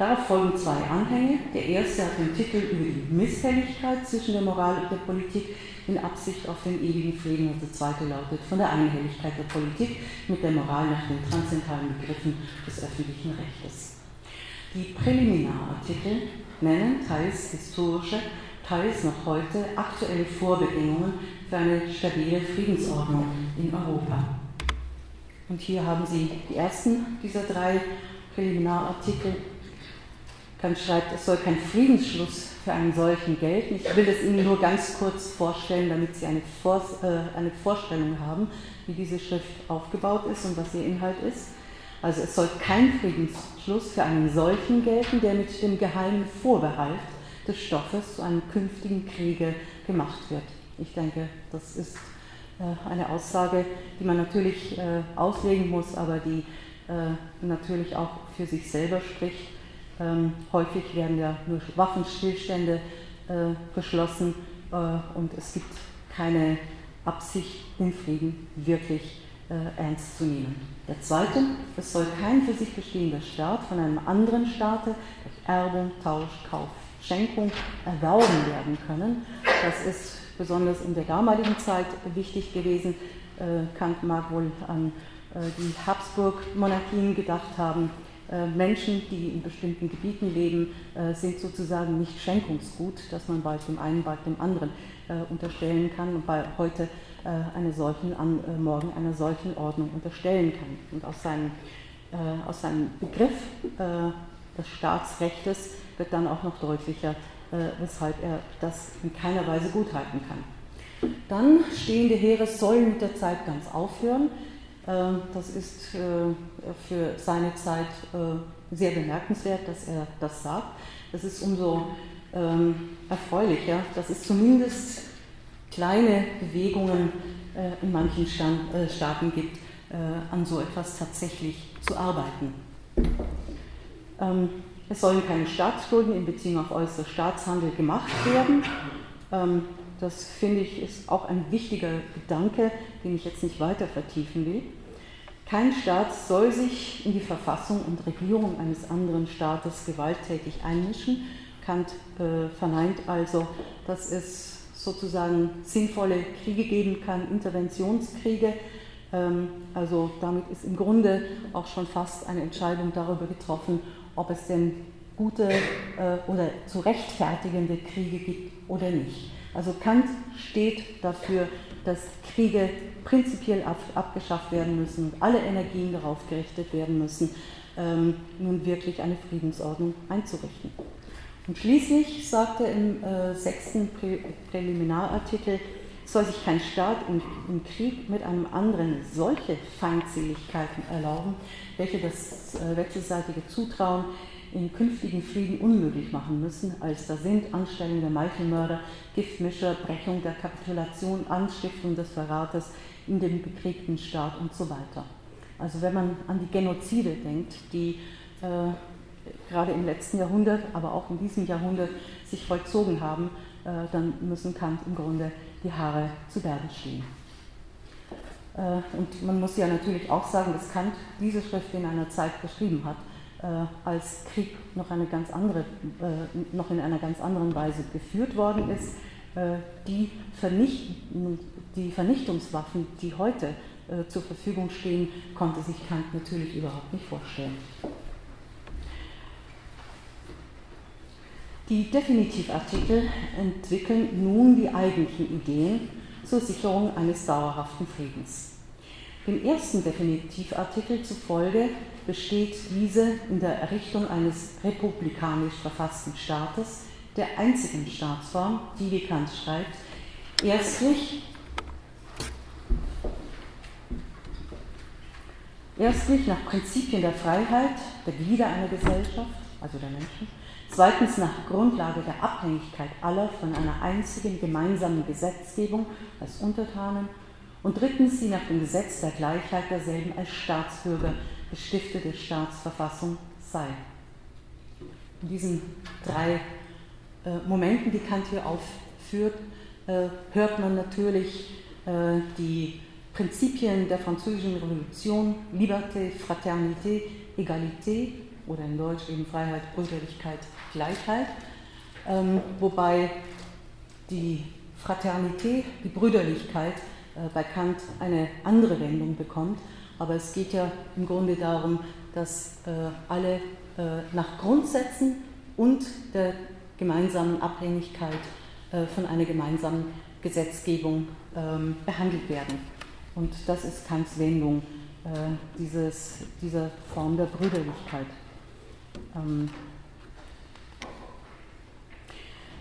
Darauf folgen zwei Anhänge. Der erste hat den Titel über die Misshelligkeit zwischen der Moral und der Politik in Absicht auf den ewigen Frieden und der zweite lautet von der Einhelligkeit der Politik mit der Moral nach den transzendentalen Begriffen des öffentlichen Rechtes. Die Präliminarartikel nennen teils historische, teils noch heute aktuelle Vorbedingungen für eine stabile Friedensordnung in Europa. Und hier haben Sie die ersten dieser drei Präliminarartikel Kant schreibt, es soll kein Friedensschluss für einen solchen gelten. Ich will das Ihnen nur ganz kurz vorstellen, damit Sie eine, Vor äh, eine Vorstellung haben, wie diese Schrift aufgebaut ist und was ihr Inhalt ist. Also es soll kein Friedensschluss für einen solchen gelten, der mit dem geheimen Vorbehalt des Stoffes zu einem künftigen Kriege gemacht wird. Ich denke, das ist äh, eine Aussage, die man natürlich äh, auslegen muss, aber die äh, natürlich auch für sich selber spricht ähm, häufig werden ja nur Waffenstillstände äh, beschlossen äh, und es gibt keine Absicht, den Frieden wirklich äh, ernst zu nehmen. Der zweite, es soll kein für sich bestehender Staat von einem anderen Staat durch Erbung, Tausch, Kauf, Schenkung erworben werden können. Das ist besonders in der damaligen Zeit wichtig gewesen. Äh, Kant mag wohl an äh, die Habsburg-Monarchien gedacht haben Menschen, die in bestimmten Gebieten leben, äh, sind sozusagen nicht Schenkungsgut, dass man bald dem einen, bald dem anderen äh, unterstellen kann und bei heute einer solchen, morgen einer solchen Ordnung unterstellen kann. Und aus seinem, aus seinem Begriff des Staatsrechtes wird dann auch noch deutlicher, weshalb er das in keiner Weise gutheißen kann. Dann stehende Heere sollen mit der Zeit ganz aufhören. Ähm, das ist äh, für seine Zeit äh, sehr bemerkenswert, dass er das sagt. Das ist umso ähm, erfreulicher, dass es zumindest kleine Bewegungen äh, in manchen Staaten gibt, an so etwas tatsächlich zu arbeiten. Ähm, es sollen keine Staatsschulden in Beziehung auf äußere Staatshandel gemacht werden. Das finde ich ist auch ein wichtiger Gedanke, den ich jetzt nicht weiter vertiefen will. Kein Staat soll sich in die Verfassung und Regierung eines anderen Staates gewalttätig einmischen. Kant äh, verneint also, dass es sozusagen sinnvolle Kriege geben kann, Interventionskriege. Ähm, also damit ist im Grunde auch schon fast eine Entscheidung darüber getroffen, ob es denn gute äh, oder zu rechtfertigende Kriege gibt oder nicht. Also Kant steht dafür, dass Kriege prinzipiell ab, abgeschafft werden müssen und alle Energien darauf gerichtet werden müssen, ähm, nun wirklich eine Friedensordnung einzurichten. Und schließlich sagt er im äh, sechsten Prä Präliminarartikel, soll sich kein Staat im, im, Krieg mit einem anderen solche Feindseligkeiten erlauben, welche das äh, wechselseitige Zutrauen in künftigen Frieden unmöglich machen müssen, als da sind Anstellung der Meichelmörder, Giftmischer, Brechung der Kapitulation, Anstiftung des Verrates, in dem bekriegten Staat und so weiter. Also wenn man an die Genozide denkt, die äh, gerade im letzten Jahrhundert, aber auch in diesem Jahrhundert sich vollzogen haben, äh, dann müssen Kant im Grunde die Haare zu Berge stehen. Äh, und man muss ja natürlich auch sagen, dass Kant diese Schrift in einer Zeit geschrieben hat, als Krieg noch, eine ganz andere, noch in einer ganz anderen Weise geführt worden ist. Die, Vernicht die Vernichtungswaffen, die heute zur Verfügung stehen, konnte sich Kant natürlich überhaupt nicht vorstellen. Die Definitivartikel entwickeln nun die eigentlichen Ideen zur Sicherung eines dauerhaften Friedens. Dem ersten Definitivartikel zufolge besteht diese in der Errichtung eines republikanisch verfassten Staates, der einzigen Staatsform, die, wie Kant schreibt, erstlich, erstlich nach Prinzipien der Freiheit, der Glieder einer Gesellschaft, also der Menschen, Zweitens nach Grundlage der Abhängigkeit aller von einer einzigen gemeinsamen Gesetzgebung als Untertanen. Und drittens sie nach dem Gesetz der Gleichheit derselben als Staatsbürger gestiftete Staatsverfassung sei. In diesen drei äh, Momenten, die Kant hier aufführt, äh, hört man natürlich äh, die Prinzipien der französischen Revolution, Liberté, Fraternité, Egalité oder in Deutsch eben Freiheit, Brüderlichkeit, Gleichheit, ähm, wobei die Fraternität, die Brüderlichkeit äh, bei Kant eine andere Wendung bekommt. Aber es geht ja im Grunde darum, dass äh, alle äh, nach Grundsätzen und der gemeinsamen Abhängigkeit äh, von einer gemeinsamen Gesetzgebung ähm, behandelt werden. Und das ist Kants Wendung äh, dieses, dieser Form der Brüderlichkeit. Ähm,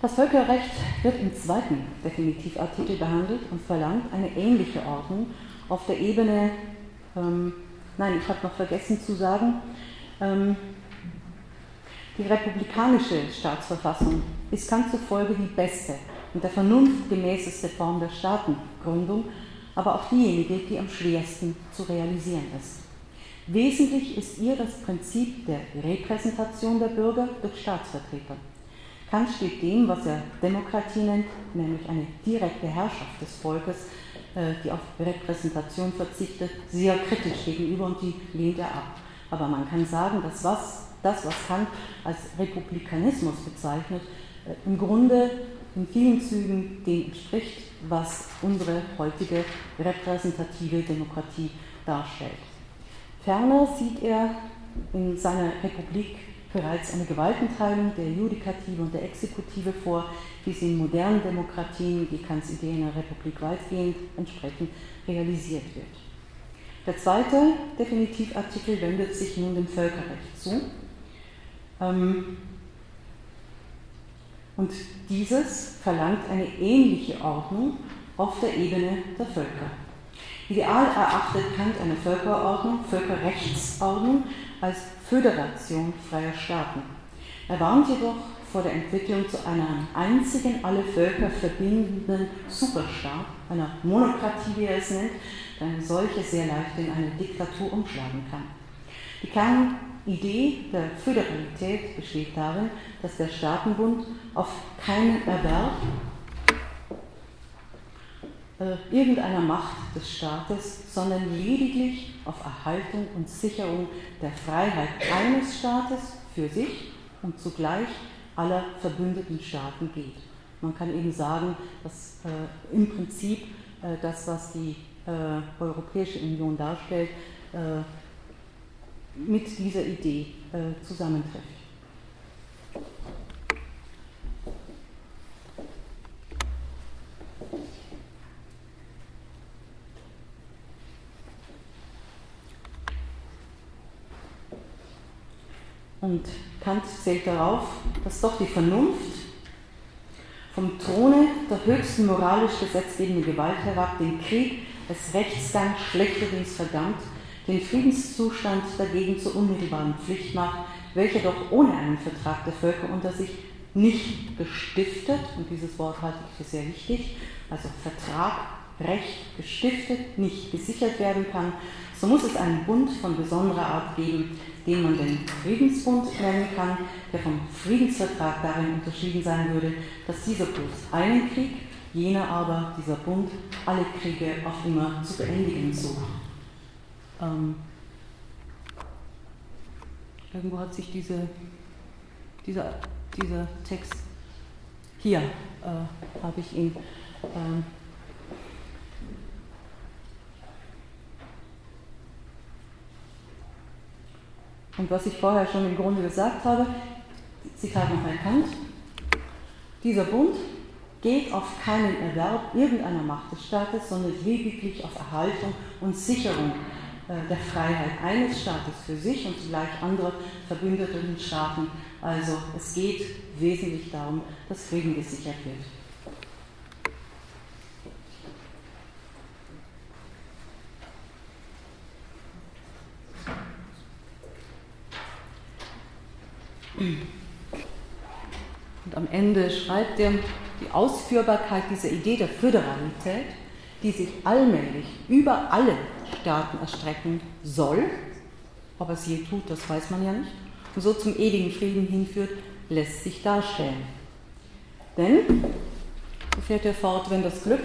das Völkerrecht wird im zweiten Definitivartikel behandelt und verlangt eine ähnliche Ordnung auf der Ebene, ähm, nein, ich habe noch vergessen zu sagen, ähm, die republikanische Staatsverfassung ist Kant zufolge die beste und der Vernunft gemäßeste Form der Staatengründung, aber auch diejenige, die am schwersten zu realisieren ist. Wesentlich ist ihr das Prinzip der Repräsentation der Bürger durch Staatsvertreter. Kant steht dem, was er Demokratie nennt, nämlich eine direkte Herrschaft des Volkes, die auf Repräsentation verzichtet, sehr kritisch gegenüber und die lehnt er ab. Aber man kann sagen, dass was, das, was Kant als Republikanismus bezeichnet, äh, im Grunde in vielen Zügen dem entspricht, was unsere heutige repräsentative Demokratie darstellt. Ferner sieht er in seiner Republik bereits eine Gewaltenteilung der Judikative und der Exekutive vor, sie in modernen Demokratien, die Kants Idee in der Republik weitgehend entsprechend realisiert wird. Der zweite Definitivartikel wendet sich nun dem Völkerrecht zu. Ähm, und dieses verlangt eine ähnliche Ordnung auf der Ebene der Völker. Ideal erachtet Kant eine Völkerordnung, Völkerrechtsordnung als Föderation freier Staaten. Er warnt jedoch vor der Entwicklung zu einem einzigen, alle Völker verbindenden Superstaat, einer Monokratie, wie er es nennt, der eine solche sehr leicht in eine Diktatur umschlagen kann. Die Kernidee der Föderalität besteht darin, dass der Staatenbund auf keinen Erwerb äh, irgendeiner Macht des Staates, sondern lediglich auf Erhaltung und Sicherung der Freiheit eines Staates für sich und zugleich aller verbündeten Staaten geht. Man kann eben sagen, dass äh, im Prinzip äh, das, was die äh, Europäische Union darstellt, äh, mit dieser Idee äh, zusammentrifft. Und Kant zählt darauf, dass doch die Vernunft vom Throne der höchsten moralisch gesetzgebenden Gewalt herab den Krieg als Rechtsgang schlechterdings verdammt, den Friedenszustand dagegen zur unmittelbaren Pflicht macht, welcher doch ohne einen Vertrag der Völker unter sich nicht gestiftet, und dieses Wort halte ich für sehr wichtig, also Vertrag Recht gestiftet, nicht gesichert werden kann, so muss es einen Bund von besonderer Art geben, den man den Friedensbund nennen kann, der vom Friedensvertrag darin unterschieden sein würde, dass dieser bloß einen Krieg, jener aber, dieser Bund, alle Kriege auf immer zu beendigen sucht. Ähm, irgendwo hat sich diese, dieser, dieser Text, hier äh, habe ich ihn. Ähm, Und was ich vorher schon im Grunde gesagt habe, Zitat noch erkannt, dieser Bund geht auf keinen Erwerb irgendeiner Macht des Staates, sondern lediglich auf Erhaltung und Sicherung äh, der Freiheit eines Staates für sich und zugleich andere verbündeten Staaten. Also es geht wesentlich darum, dass Frieden gesichert wird. Und am Ende schreibt er, die Ausführbarkeit dieser Idee der Föderalität, die sich allmählich über alle Staaten erstrecken soll, ob es je tut, das weiß man ja nicht, und so zum ewigen Frieden hinführt, lässt sich darstellen. Denn, so fährt er fort, wenn das Glück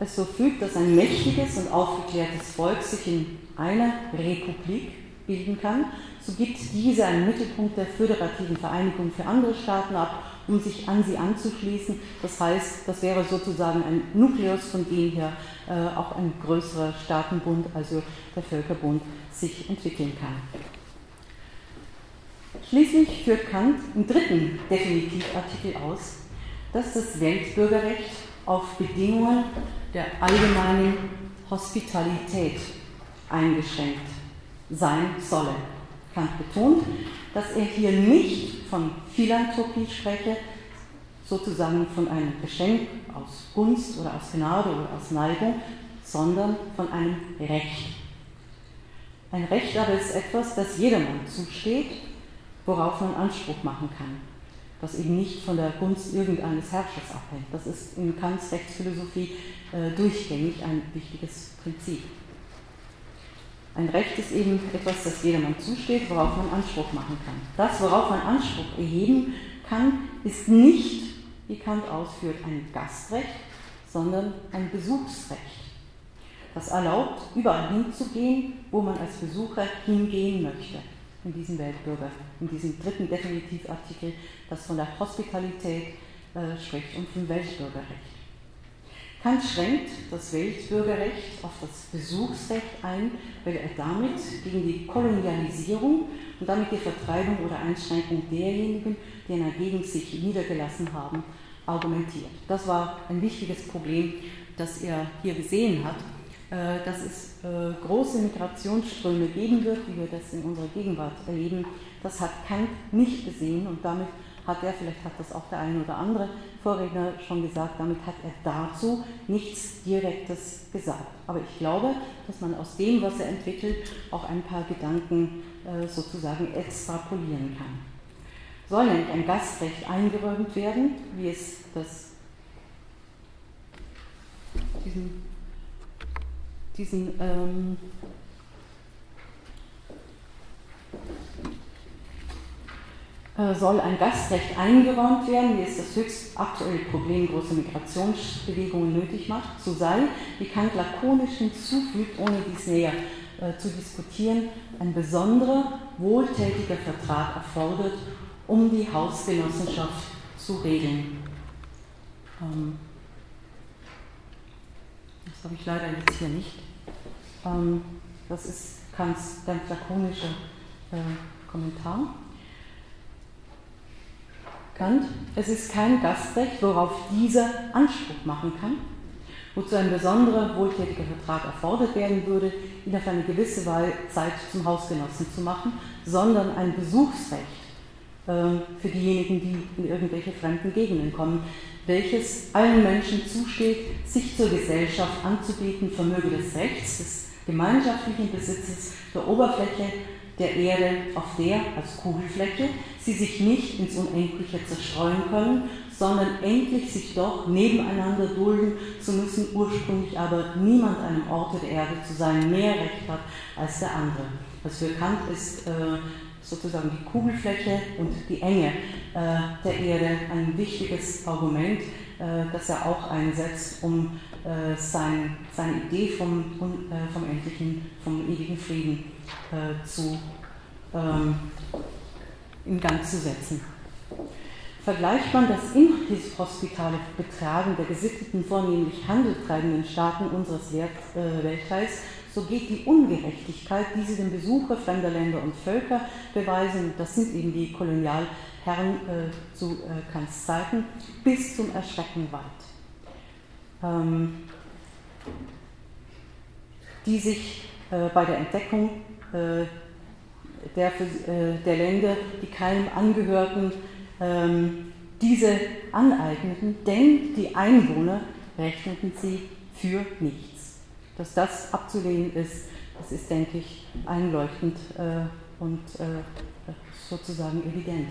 es so fügt, dass ein mächtiges und aufgeklärtes Volk sich in einer Republik bilden kann, so gibt diese einen Mittelpunkt der föderativen Vereinigung für andere Staaten ab, um sich an sie anzuschließen. Das heißt, das wäre sozusagen ein Nukleus, von dem her äh, auch ein größerer Staatenbund, also der Völkerbund, sich entwickeln kann. Schließlich führt Kant im dritten Definitivartikel aus, dass das Weltbürgerrecht auf Bedingungen der allgemeinen Hospitalität eingeschränkt sein solle. Kant betont, dass er hier nicht von Philanthropie spreche, sozusagen von einem Geschenk aus Gunst oder aus Gnade oder aus Neigung, sondern von einem Recht. Ein Recht aber ist etwas, das jedermann zusteht, worauf man Anspruch machen kann, das eben nicht von der Gunst irgendeines Herrschers abhängt. Das ist in Kants Rechtsphilosophie äh, durchgängig ein wichtiges Prinzip. Ein Recht ist eben etwas, das jedermann zusteht, worauf man Anspruch machen kann. Das, worauf man Anspruch erheben kann, ist nicht, wie Kant ausführt, ein Gastrecht, sondern ein Besuchsrecht. Das erlaubt, überall hinzugehen, wo man als Besucher hingehen möchte, in diesem Weltbürger, in diesem dritten Definitivartikel, das von der Hospitalität äh, spricht und vom Weltbürgerrecht. Kant schränkt das Weltbürgerrecht auf das Besuchsrecht ein, weil er damit gegen die Kolonialisierung und damit die Vertreibung oder Einschränkung derjenigen, die in der Gegend sich niedergelassen haben, argumentiert. Das war ein wichtiges Problem, das er hier gesehen hat, äh, dass es äh, große Migrationsströme geben wird, wie wir das in unserer Gegenwart erleben. Das hat Kant nicht gesehen und damit hat er, vielleicht hat das auch der eine oder andere Vorredner schon gesagt, damit hat er dazu nichts Direktes gesagt. Aber ich glaube, dass man aus dem, was er entwickelt, auch ein paar Gedanken äh, sozusagen extrapolieren kann. Soll nämlich ein Gastrecht eingeräumt werden, wie es das diesen, diesen ähm, soll ein Gastrecht eingeräumt werden, wie es das höchst aktuelle Problem großer Migrationsbewegungen nötig macht, so sei, wie Kant lakonisch hinzufügt, ohne dies näher äh, zu diskutieren, ein besonderer, wohltätiger Vertrag erfordert, um die Hausgenossenschaft zu regeln. Ähm, das habe ich leider jetzt hier nicht. Ähm, das ist Kants ganz lakonischer äh, Kommentar. Kant, es ist kein Gastrecht, worauf dieser Anspruch machen kann, wozu ein besonderer wohltätiger Vertrag erfordert werden würde, ihn auf eine gewisse Zeit zum Hausgenossen zu machen, sondern ein Besuchsrecht äh, für diejenigen, die in irgendwelche fremden Gegenden kommen, welches allen Menschen zusteht, sich zur Gesellschaft anzubieten, vermöge des Rechts, des gemeinschaftlichen Besitzes der Oberfläche der Erde, auf der als Kugelfläche sie sich nicht ins Unendliche zerstreuen können, sondern endlich sich doch nebeneinander dulden zu müssen, ursprünglich aber niemand an einem Orte der Erde zu sein mehr Recht hat als der andere. Was für Kant ist äh, sozusagen die Kugelfläche und die Enge äh, der Erde ein wichtiges Argument, äh, das er auch einsetzt, um sein, seine Idee vom, äh, vom endlichen, vom ewigen Frieden äh, zu, ähm, in Gang zu setzen. Vergleicht man das inhospitale Betragen der gesitteten, vornehmlich handeltreibenden Staaten unseres äh, Weltteils, so geht die Ungerechtigkeit, die sie dem Besucher fremder Länder und Völker beweisen, das sind eben die Kolonialherren äh, zu äh, Kants Zeiten, bis zum Erschrecken weit. Ähm, die sich äh, bei der Entdeckung der, äh, der Länder, die keinem angehörten, ähm, diese aneigneten, denn die Einwohner rechneten sie für nichts. Dass das abzulehnen ist, das ist, denke ich, einleuchtend äh, und äh, sozusagen evident.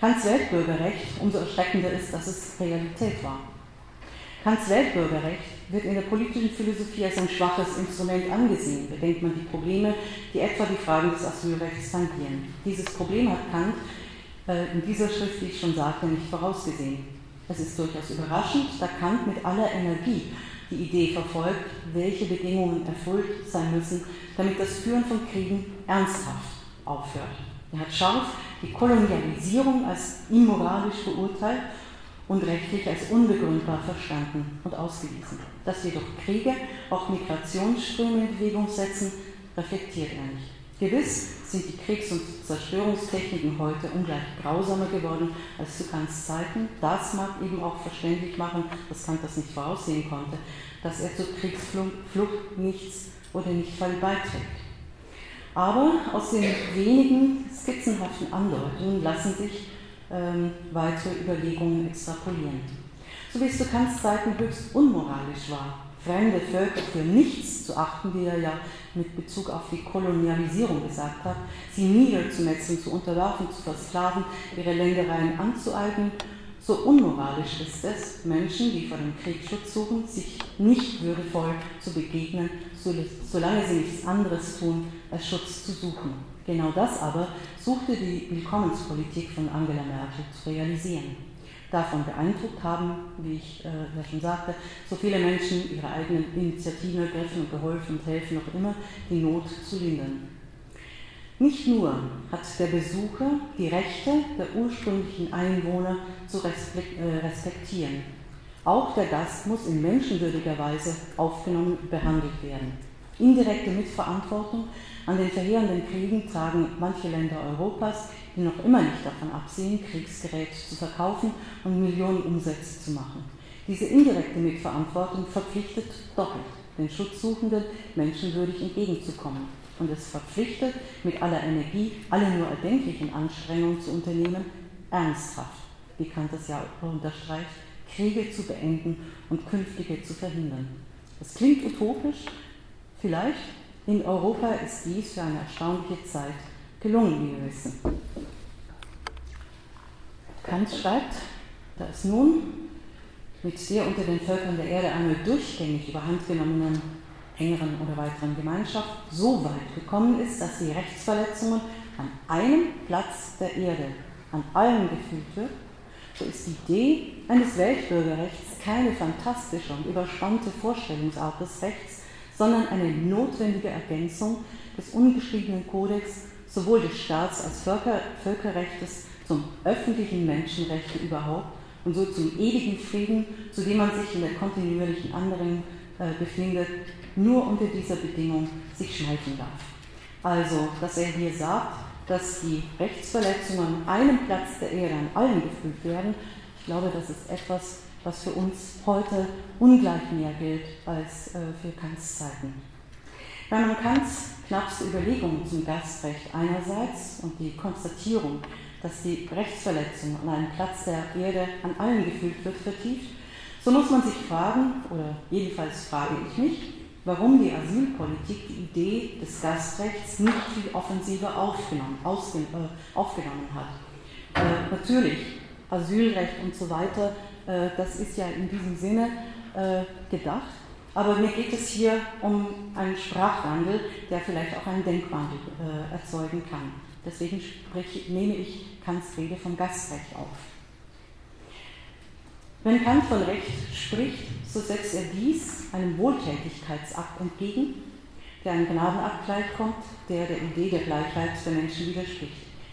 Kants Weltbürgerrecht umso erschreckender ist, dass es Realität war. Kants Weltbürgerrecht wird in der politischen Philosophie als ein schwaches Instrument angesehen, bedenkt man die Probleme, die etwa die Fragen des Asylrechts tangieren. Dieses Problem hat Kant äh, in dieser Schrift, wie ich schon sagte, nicht vorausgesehen. Es ist durchaus überraschend, da Kant mit aller Energie die Idee verfolgt, welche Bedingungen erfüllt sein müssen, damit das Führen von Kriegen ernsthaft aufhört. Er hat scharf die Kolonialisierung als immoralisch verurteilt und rechtlich als unbegründbar verstanden und ausgewiesen. Dass jedoch Kriege auch Migrationsströme in Bewegung setzen, reflektiert er nicht. Gewiss sind die Kriegs- und Zerstörungstechniken heute ungleich grausamer geworden als zu Kants Zeiten. Das mag eben auch verständlich machen, dass Kant das nicht voraussehen konnte, dass er zur Kriegsflucht nichts oder nicht viel beiträgt. Aber aus den wenigen skizzenhaften Andeutungen lassen sich ähm, weitere Überlegungen extrapolieren. So wie es zu Kants Zeiten höchst unmoralisch war, fremde Völker für nichts zu achten, wie er ja mit Bezug auf die Kolonialisierung gesagt hat, sie niederzumetzen, zu unterwerfen, zu versklaven, ihre Ländereien anzueignen, so unmoralisch ist es, Menschen, die vor dem Krieg Schutz suchen, sich nicht würdevoll zu begegnen, solange sie nichts anderes tun, als Schutz zu suchen. Genau das aber suchte die Willkommenspolitik von Angela Merkel zu realisieren. Davon beeindruckt haben, wie ich äh, ja schon sagte, so viele Menschen ihre eigenen Initiativen ergriffen und geholfen und helfen noch immer, die Not zu lindern. Nicht nur hat der Besucher die Rechte der ursprünglichen Einwohner zu äh, respektieren, auch der Gast muss in menschenwürdiger Weise aufgenommen und behandelt werden. Indirekte Mitverantwortung an den verheerenden Kriegen tragen manche Länder Europas, die noch immer nicht davon absehen, Kriegsgerät zu verkaufen und Millionen Umsätze zu machen. Diese indirekte Mitverantwortung verpflichtet doppelt, den Schutzsuchenden menschenwürdig entgegenzukommen. Und es verpflichtet, mit aller Energie alle nur erdenklichen Anstrengungen zu unternehmen, ernsthaft, wie Kant das ja unterstreicht, Kriege zu beenden und künftige zu verhindern. Das klingt utopisch, vielleicht, in Europa ist dies für eine erstaunliche Zeit gelungen, wie wir wissen. Kant schreibt, da es nun mit der unter den Völkern der Erde einmal durchgängig überhand genommenen engeren oder weiteren Gemeinschaft so weit gekommen ist, dass die Rechtsverletzungen an einem Platz der Erde an allen gefühlt wird, so ist die Idee eines Weltbürgerrechts keine fantastische und überspannte Vorstellungsart des Rechts, sondern eine notwendige Ergänzung des ungeschriebenen Kodex sowohl des Staats als Völker, Völkerrechtes zum öffentlichen Menschenrechten überhaupt und so zum ewigen Frieden, zu dem man sich in der kontinuierlichen Anregung äh, befindet, nur unter dieser Bedingung sich schmeicheln darf. Also, dass er hier sagt, dass die Rechtsverletzungen an einem Platz der Erde an allen gefühlt werden, ich glaube, das ist etwas, was für uns heute ungleich mehr gilt als äh, für Kants Zeiten. Wenn man Kants knappste Überlegungen zum Gastrecht einerseits und die Konstatierung, dass die Rechtsverletzung an einem Platz der Erde an allen gefühlt wird, vertieft, so muss man sich fragen, oder jedenfalls frage ich mich, warum die Asylpolitik die Idee des Gastrechts nicht viel offensiver aufgenommen, ausge, äh, aufgenommen hat. Äh, natürlich, Asylrecht und so weiter, äh, das ist ja in diesem Sinne gedacht, aber mir geht es hier um einen Sprachwandel, der vielleicht auch einen Denkwandel äh, erzeugen kann. Deswegen sprich, nehme ich Kants Rede vom Gastrecht auf. Wenn Kant von Recht spricht, so setzt er dies einem Wohltätigkeitsakt entgegen, der einem Gnadenakt gleichkommt, der der Idee der Gleichheit der Menschen widerspricht.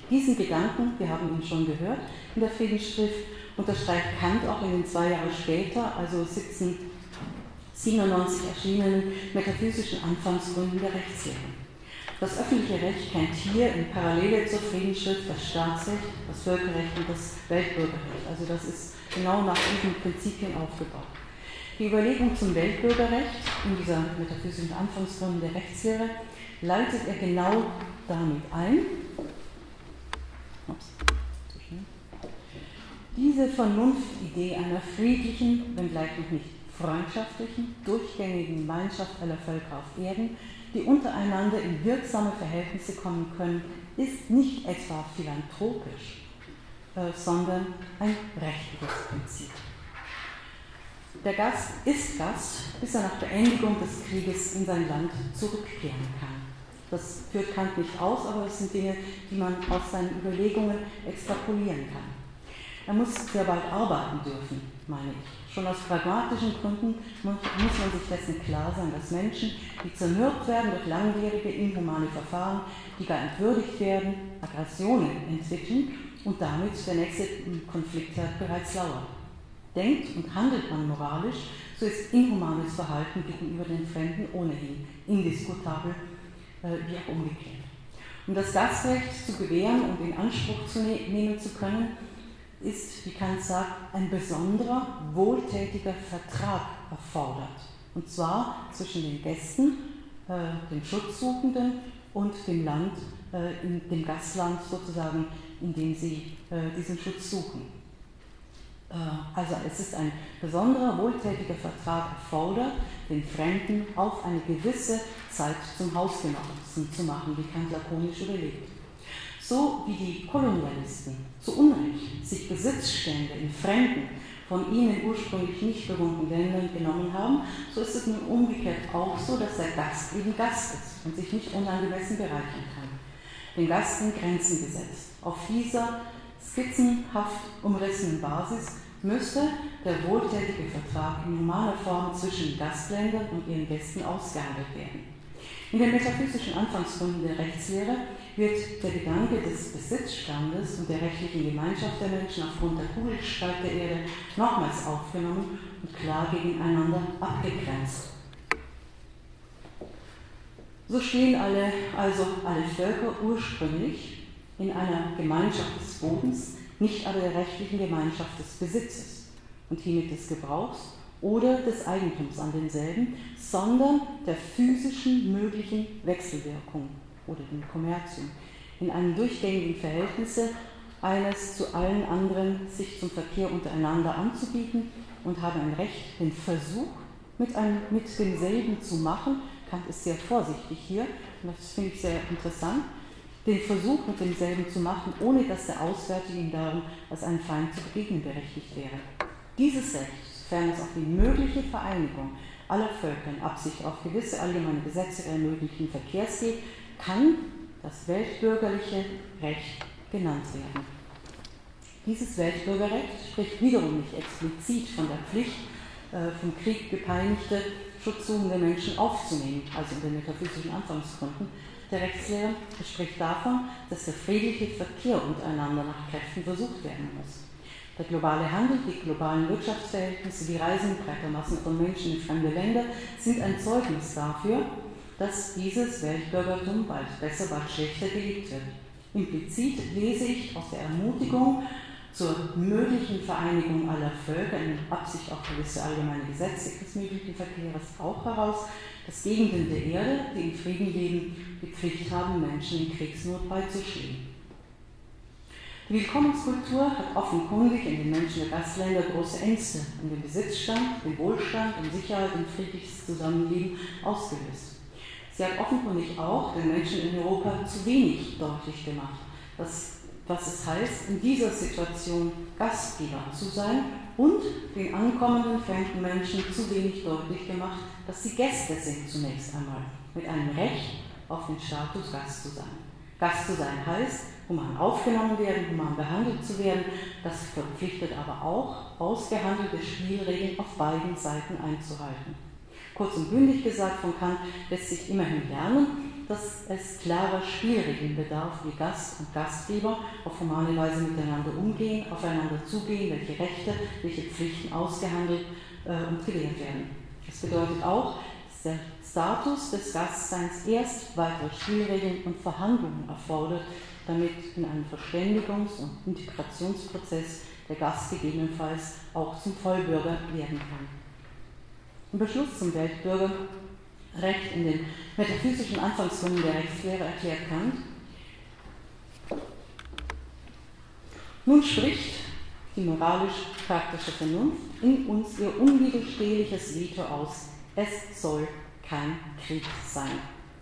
Diesen Gedanken, wir haben ihn schon gehört in der Friedensschrift, unterstreicht Kant auch in den zwei Jahre später, also 1797 erschienenen metaphysischen Anfangsgründen der Rechtslehre. Das öffentliche Recht kennt hier in Parallele zur Friedensschrift das Staatsrecht, das Völkerrecht und das Weltbürgerrecht. Also das ist genau nach diesen Prinzipien aufgebaut. Die Überlegung zum Weltbürgerrecht in dieser metaphysischen Anfangsgründen der Rechtslehre leitet er genau damit ein. Diese Vernunftidee einer friedlichen, wenngleich noch nicht freundschaftlichen, durchgängigen Gemeinschaft aller Völker auf Erden, die untereinander in wirksame Verhältnisse kommen können, ist nicht etwa philanthropisch, äh, sondern ein rechtliches Prinzip. Der Gast ist Gast, bis er nach Beendigung des Krieges in sein Land zurückkehren kann. Das führt Kant nicht aus, aber das sind Dinge, die man aus seinen Überlegungen extrapolieren kann. Er muss sehr bald arbeiten dürfen, meine ich. Schon aus pragmatischen Gründen muss man sich dessen klar sein, dass Menschen, die zermürbt werden durch langwierige, inhumane Verfahren, die gar entwürdigt werden, Aggressionen entwickeln und damit der nächste Konfliktherd bereits lauert. Denkt und handelt man moralisch, so ist inhumanes Verhalten gegenüber den Fremden ohnehin indiskutabel, äh, wie auch umgekehrt. Um das Gastrecht zu gewähren und in Anspruch zu ne nehmen zu können, ist, wie Kant sagt, ein besonderer, wohltätiger Vertrag erfordert. Und zwar zwischen den Gästen, äh, den Schutzsuchenden und dem Land, äh, in dem Gastland sozusagen in dem sie äh, diesen Schutz suchen. Äh, also es ist ein besonderer, wohltätiger Vertrag erfordert, den Fremden auf eine gewisse Zeit zum Hausgenossen zu machen, wie Kant lakonisch überlegt. So wie die Kolonialisten zu Unrecht sich Besitzstände in fremden, von ihnen ursprünglich nicht bewohnten Ländern genommen haben, so ist es nun umgekehrt auch so, dass der Gast eben Gast ist und sich nicht unangemessen bereichern kann. Dem Gast sind Grenzen gesetzt. Auf dieser skizzenhaft umrissenen Basis müsste der wohltätige Vertrag in humaner Form zwischen Gastländern und ihren Gästen ausgehandelt werden. In den metaphysischen Anfangsgründen der Rechtslehre wird der Gedanke des Besitzstandes und der rechtlichen Gemeinschaft der Menschen aufgrund der Kugelgestalt der Erde nochmals aufgenommen und klar gegeneinander abgegrenzt. So stehen alle, also alle Völker ursprünglich in einer Gemeinschaft des Bodens, nicht aber der rechtlichen Gemeinschaft des Besitzes und hiermit des Gebrauchs oder des Eigentums an denselben, sondern der physischen möglichen Wechselwirkung oder dem Kommerzium in einem durchgängigen Verhältnisse eines zu allen anderen sich zum Verkehr untereinander anzubieten und haben ein Recht, den Versuch mit, einem, mit demselben zu machen. Kant ist sehr vorsichtig hier, das finde ich sehr interessant, den Versuch mit demselben zu machen, ohne dass der Auswärtige ihm darum als ein Feind zu begegnen berechtigt wäre. Dieses Recht, sofern es auf die mögliche Vereinigung aller Völker in Absicht auf gewisse allgemeine Gesetze ermöglichen Verkehrs geht, kann das weltbürgerliche Recht genannt werden. Dieses Weltbürgerrecht spricht wiederum nicht explizit von der Pflicht, äh, vom Krieg gepeinigte, schutzsuchende Menschen aufzunehmen, also in den metaphysischen Anfangsgründen, der Rechtslehre spricht davon, dass der friedliche Verkehr untereinander nach Kräften versucht werden muss. Der globale Handel, die globalen Wirtschaftsverhältnisse, die Reisen breiter Massen von Menschen in fremde Länder sind ein Zeugnis dafür, dass dieses Weltbürgertum bald besser, bald schlechter gelebt wird. Implizit lese ich aus der Ermutigung zur möglichen Vereinigung aller Völker in Absicht auf gewisse allgemeine Gesetze des möglichen Verkehrs auch heraus, dass Gegenden der Erde, die in Frieden leben, die Pflicht haben, Menschen in Kriegsnot beizustehen. Die Willkommenskultur hat offenkundig in den Menschen der Gastländer große Ängste um den Besitzstand, den Wohlstand, um Sicherheit und friedliches Zusammenleben ausgelöst. Sie hat offenkundig auch den Menschen in Europa zu wenig deutlich gemacht, dass, was es heißt, in dieser Situation Gastgeber zu sein und den ankommenden fremden Menschen zu wenig deutlich gemacht, dass sie Gäste sind zunächst einmal, mit einem Recht auf den Status Gast zu sein. Gast zu sein heißt, human aufgenommen werden, human behandelt zu werden. Das verpflichtet aber auch, ausgehandelte Spielregeln auf beiden Seiten einzuhalten. Kurz und bündig gesagt von Kant lässt sich immerhin lernen, dass es klarer Spielregeln bedarf, wie Gast und Gastgeber auf humane Weise miteinander umgehen, aufeinander zugehen, welche Rechte, welche Pflichten ausgehandelt äh, und gewährt werden. Das bedeutet auch, dass der Status des Gastseins erst weitere Spielregeln und Verhandlungen erfordert, damit in einem Verständigungs- und Integrationsprozess der Gast gegebenenfalls auch zum Vollbürger werden kann. Beschluss zum Weltbürgerrecht in den metaphysischen Anfangsgründen der Rechtslehre erklärt Kant, nun spricht die moralisch-praktische Vernunft in uns ihr unwiderstehliches Veto aus. Es soll kein Krieg sein.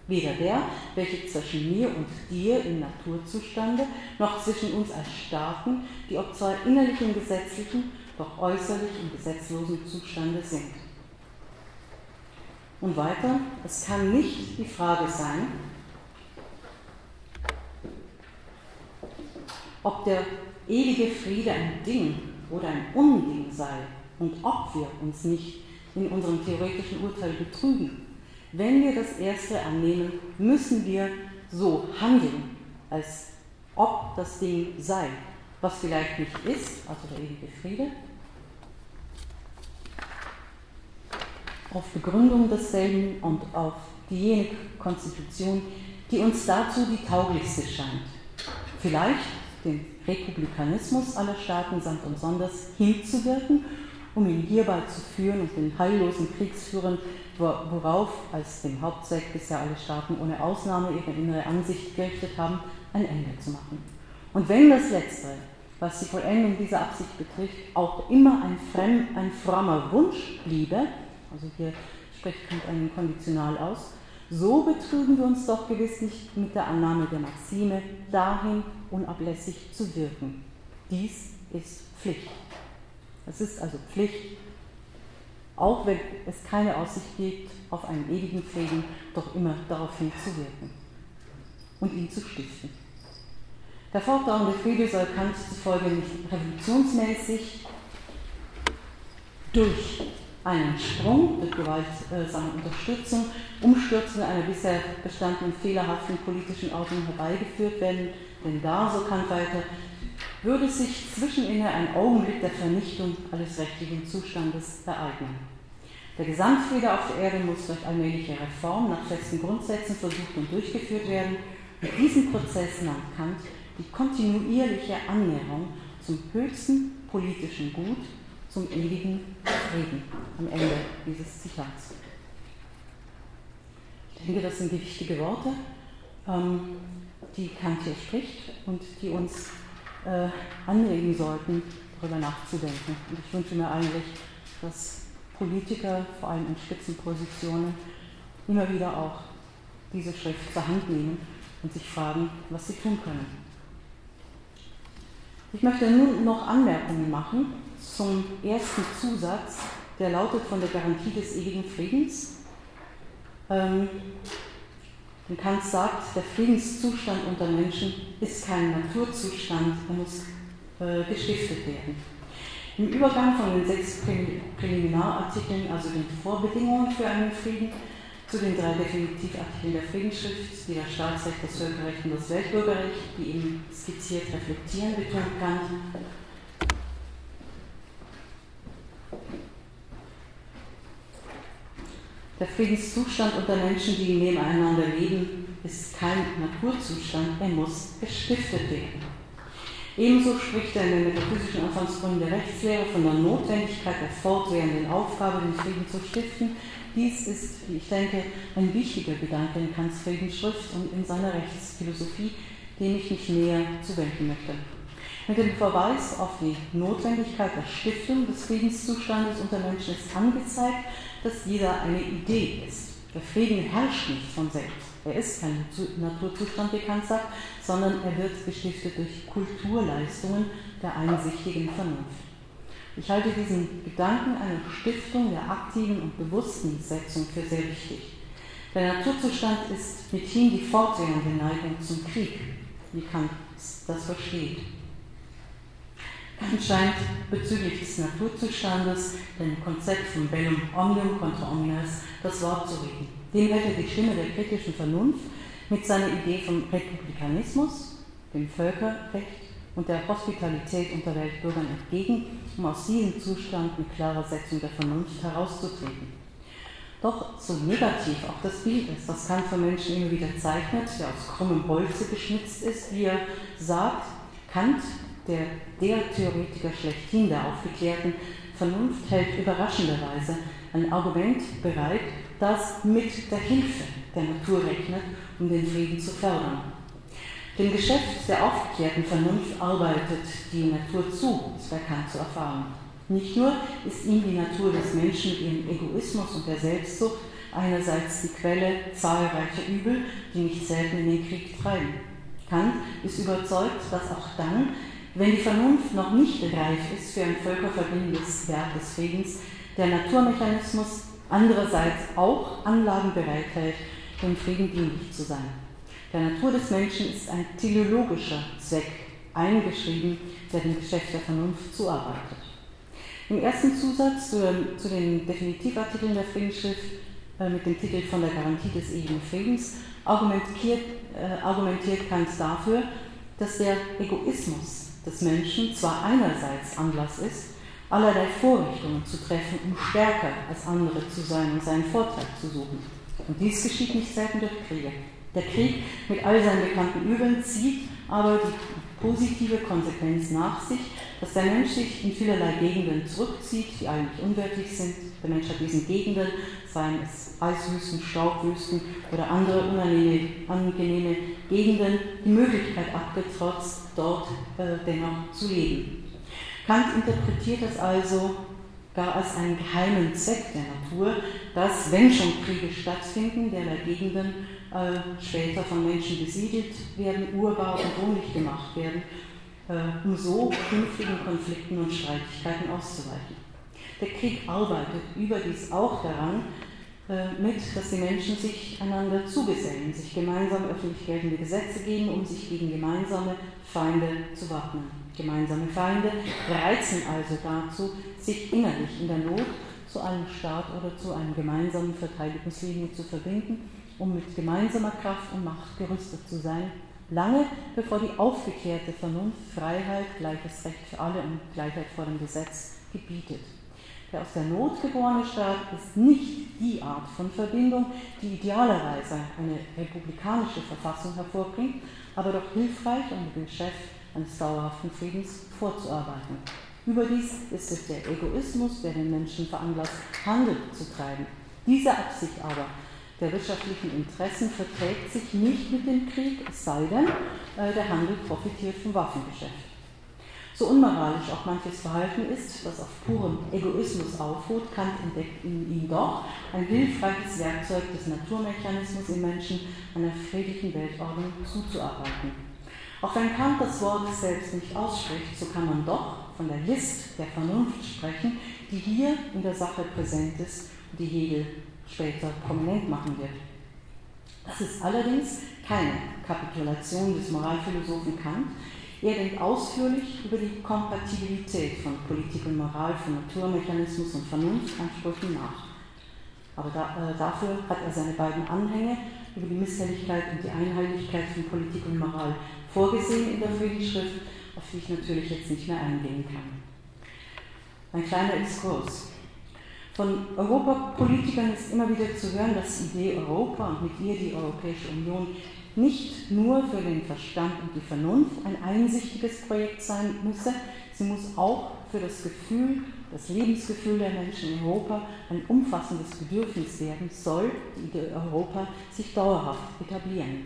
Weder der, welcher zwischen mir und dir im Naturzustande, noch zwischen uns als Staaten, die ob zwar innerlich im gesetzlichen, doch äußerlich im gesetzlosen Zustande sind. Und weiter, es kann nicht die Frage sein, ob der ewige Friede ein Ding oder ein Unding sei und ob wir uns nicht in unserem theoretischen Urteil betrügen. Wenn wir das Erste annehmen, müssen wir so handeln, als ob das Ding sei, was vielleicht nicht ist, also der ewige Friede, auf Begründung desselben und auf diejenige Konstitution, die uns dazu die tauglichste scheint. Vielleicht den Republikanismus aller Staaten samt und sonders hinzuwirken, um ihn hierbei zu führen und den heillosen Kriegsführern, worauf als dem Hauptzweck bisher alle Staaten ohne Ausnahme ihre innere Ansicht gerichtet haben, ein Ende zu machen. Und wenn das Letztere, was die Vollendung dieser Absicht betrifft, auch immer ein, fremd, ein frommer Wunsch bliebe, also hier spricht Kant einen Konditional aus. So betrügen wir uns doch gewiss nicht mit der Annahme der Maxime, dahin unablässig zu wirken. Dies ist Pflicht. Es ist also Pflicht, auch wenn es keine Aussicht gibt auf einen ewigen Frieden, doch immer darauf hinzuwirken und ihn zu stiften. Der fortdauernde Friede soll Kant zufolge nicht revolutionsmäßig durch einen Sprung durch gewaltsame Unterstützung, Umstürzen einer bisher bestandenen fehlerhaften politischen Ordnung herbeigeführt werden, denn da, so kann weiter, würde sich zwischeninne ein Augenblick der Vernichtung alles rechtlichen Zustandes ereignen. Der Gesamtfriede auf der Erde muss durch allmähliche Reform nach festen Grundsätzen versucht und durchgeführt werden. Und diesen Prozess nannt Kant die kontinuierliche Annäherung zum höchsten politischen Gut zum ewigen Frieden am Ende dieses Zitats. Ich denke, das sind gewichtige Worte, ähm, die Kant hier spricht und die uns äh, anregen sollten, darüber nachzudenken. Und ich wünsche mir eigentlich, dass Politiker, vor allem in Spitzenpositionen, immer wieder auch diese Schrift zur Hand nehmen und sich fragen, was sie tun können. Ich möchte nun noch Anmerkungen machen zum ersten Zusatz, der lautet von der Garantie des ewigen Friedens. Ähm, Kant sagt, der Friedenszustand unter Menschen ist kein Naturzustand, er muss äh, gestiftet werden. Im Übergang von den sechs Präliminarartikeln, also den Vorbedingungen für einen Frieden, zu den drei Definitivartikeln der Friedensschrift, die das Staatsrecht, das Völkerrecht und das Weltbürgerrecht, die eben skizziert reflektieren, betont Kant, Der Friedenszustand unter Menschen, die nebeneinander leben, ist kein Naturzustand, er muss gestiftet werden. Ebenso spricht er in den metaphysischen Anfangsgründen der Rechtslehre von der Notwendigkeit der fortwährenden Aufgabe, den Frieden zu stiften. Dies ist, wie ich denke, ein wichtiger Gedanke in Kants Friedensschrift und in seiner Rechtsphilosophie, dem ich mich näher zuwenden möchte. Mit dem Verweis auf die Notwendigkeit der Stiftung des Friedenszustandes unter Menschen ist angezeigt, dass jeder eine Idee ist. Der Frieden herrscht nicht von selbst. Er ist kein Naturzustand, wie Kant sagt, sondern er wird gestiftet durch Kulturleistungen der einsichtigen Vernunft. Ich halte diesen Gedanken einer Stiftung der aktiven und bewussten Setzung für sehr wichtig. Der Naturzustand ist mithin die fortwährende Neigung zum Krieg, wie Kant das versteht. Kant scheint bezüglich des Naturzustandes dem Konzept von Bellum Omnium contra omnes das Wort zu reden. Dem hätte die Stimme der kritischen Vernunft mit seiner Idee vom Republikanismus, dem Völkerrecht und der Hospitalität unter Weltbürgern entgegen, um aus diesem Zustand mit klarer Setzung der Vernunft herauszutreten. Doch so negativ auch das Bild ist, das Kant für Menschen immer wieder zeichnet, der aus krummem Holze geschnitzt ist, wie er sagt, Kant, der, Theoretiker schlechthin der aufgeklärten Vernunft, hält überraschenderweise ein Argument bereit, das mit der Hilfe der Natur rechnet, um den Frieden zu fördern. Dem Geschäft der aufgeklärten Vernunft arbeitet die Natur zu, ist bei Kant zu erfahren. Nicht nur ist ihm die Natur des Menschen mit ihrem Egoismus und der Selbstsucht einerseits die Quelle zahlreicher Übel, die nicht selten in den Krieg treiben. Kant ist überzeugt, dass auch dann, wenn die Vernunft noch nicht reif ist für ein völkerverbindendes Werk des Friedens, der Naturmechanismus andererseits auch Anlagen bereithält, dem Frieden dienlich zu sein. Der Natur des Menschen ist ein teleologischer Zweck eingeschrieben, der dem Geschäft der Vernunft zuarbeitet. Im ersten Zusatz zu, zu den Definitivartikeln der Friedensschrift äh, mit dem Titel von der Garantie des ewigen Friedens argumentiert, äh, argumentiert Kant dafür, dass der Egoismus des Menschen zwar einerseits Anlass ist, allerlei Vorrichtungen zu treffen, um stärker als andere zu sein und seinen Vorteil zu suchen. Und dies geschieht nicht selten durch Kriege. Der Krieg mit all seinen bekannten Übeln zieht aber die positive Konsequenz nach sich, dass der Mensch sich in vielerlei Gegenden zurückzieht, die eigentlich unwertig sind. Der Mensch hat diesen Gegenden, seien es Eiswüsten, Staubwüsten oder andere unangenehme Gegenden, die Möglichkeit abgetrotzt, dort äh, dennoch zu leben. Kant interpretiert das also gar als einen geheimen Zweck der Natur, dass, wenn schon Kriege stattfinden, derlei Gegenden äh, später von Menschen besiedelt werden, urbar und wohnlich gemacht werden, äh, um so künftigen Konflikten und Streitigkeiten auszuweichen. Der Krieg arbeitet überdies auch daran, äh, mit, dass die Menschen sich einander zugesellen, sich gemeinsam öffentlich geltende Gesetze geben, um sich gegen gemeinsame Feinde zu wappnen. Gemeinsame Feinde reizen also dazu, sich innerlich in der Not zu einem Staat oder zu einer gemeinsamen Verteidigungslinie zu verbinden um mit gemeinsamer Kraft und Macht gerüstet zu sein, lange bevor die aufgeklärte Vernunft Freiheit, gleiches Recht für alle und Gleichheit vor dem Gesetz gebietet. Der aus der Not geborene Staat ist nicht die Art von Verbindung, die idealerweise eine republikanische Verfassung hervorbringt, aber doch hilfreich, um dem Chef eines dauerhaften Friedens vorzuarbeiten. Überdies ist es der Egoismus, der den Menschen veranlasst, Handel zu treiben. Diese Absicht aber der wirtschaftlichen Interessen verträgt sich nicht mit dem Krieg, es sei denn, äh, der Handel profitiert vom Waffengeschäft. So unmoralisch auch manches Verhalten ist, das auf purem Egoismus aufruht, Kant entdeckt in ihm doch ein hilfreiches Werkzeug des Naturmechanismus im Menschen einer friedlichen Weltordnung zuzuarbeiten. Auch wenn Kant das Wort selbst nicht ausspricht, so kann man doch von der List der Vernunft sprechen, die hier in der Sache präsent ist und die Hegel später prominent machen wird. Das ist allerdings keine Kapitulation des Moralphilosophen Kant. Er denkt ausführlich über die Kompatibilität von Politik und Moral, von Naturmechanismus und Vernunftansprüchen nach. Aber da, äh, dafür hat er seine beiden Anhänge über die Misshelligkeit und die Einheitlichkeit von Politik und Moral vorgesehen in der Friedensschrift, auf die ich natürlich jetzt nicht mehr eingehen kann. Ein kleiner Exkurs. Von Europapolitikern ist immer wieder zu hören, dass die Idee Europa und mit ihr die Europäische Union nicht nur für den Verstand und die Vernunft ein einsichtiges Projekt sein müsse, sie muss auch für das Gefühl, das Lebensgefühl der Menschen in Europa ein umfassendes Bedürfnis werden, soll die Idee Europa sich dauerhaft etablieren.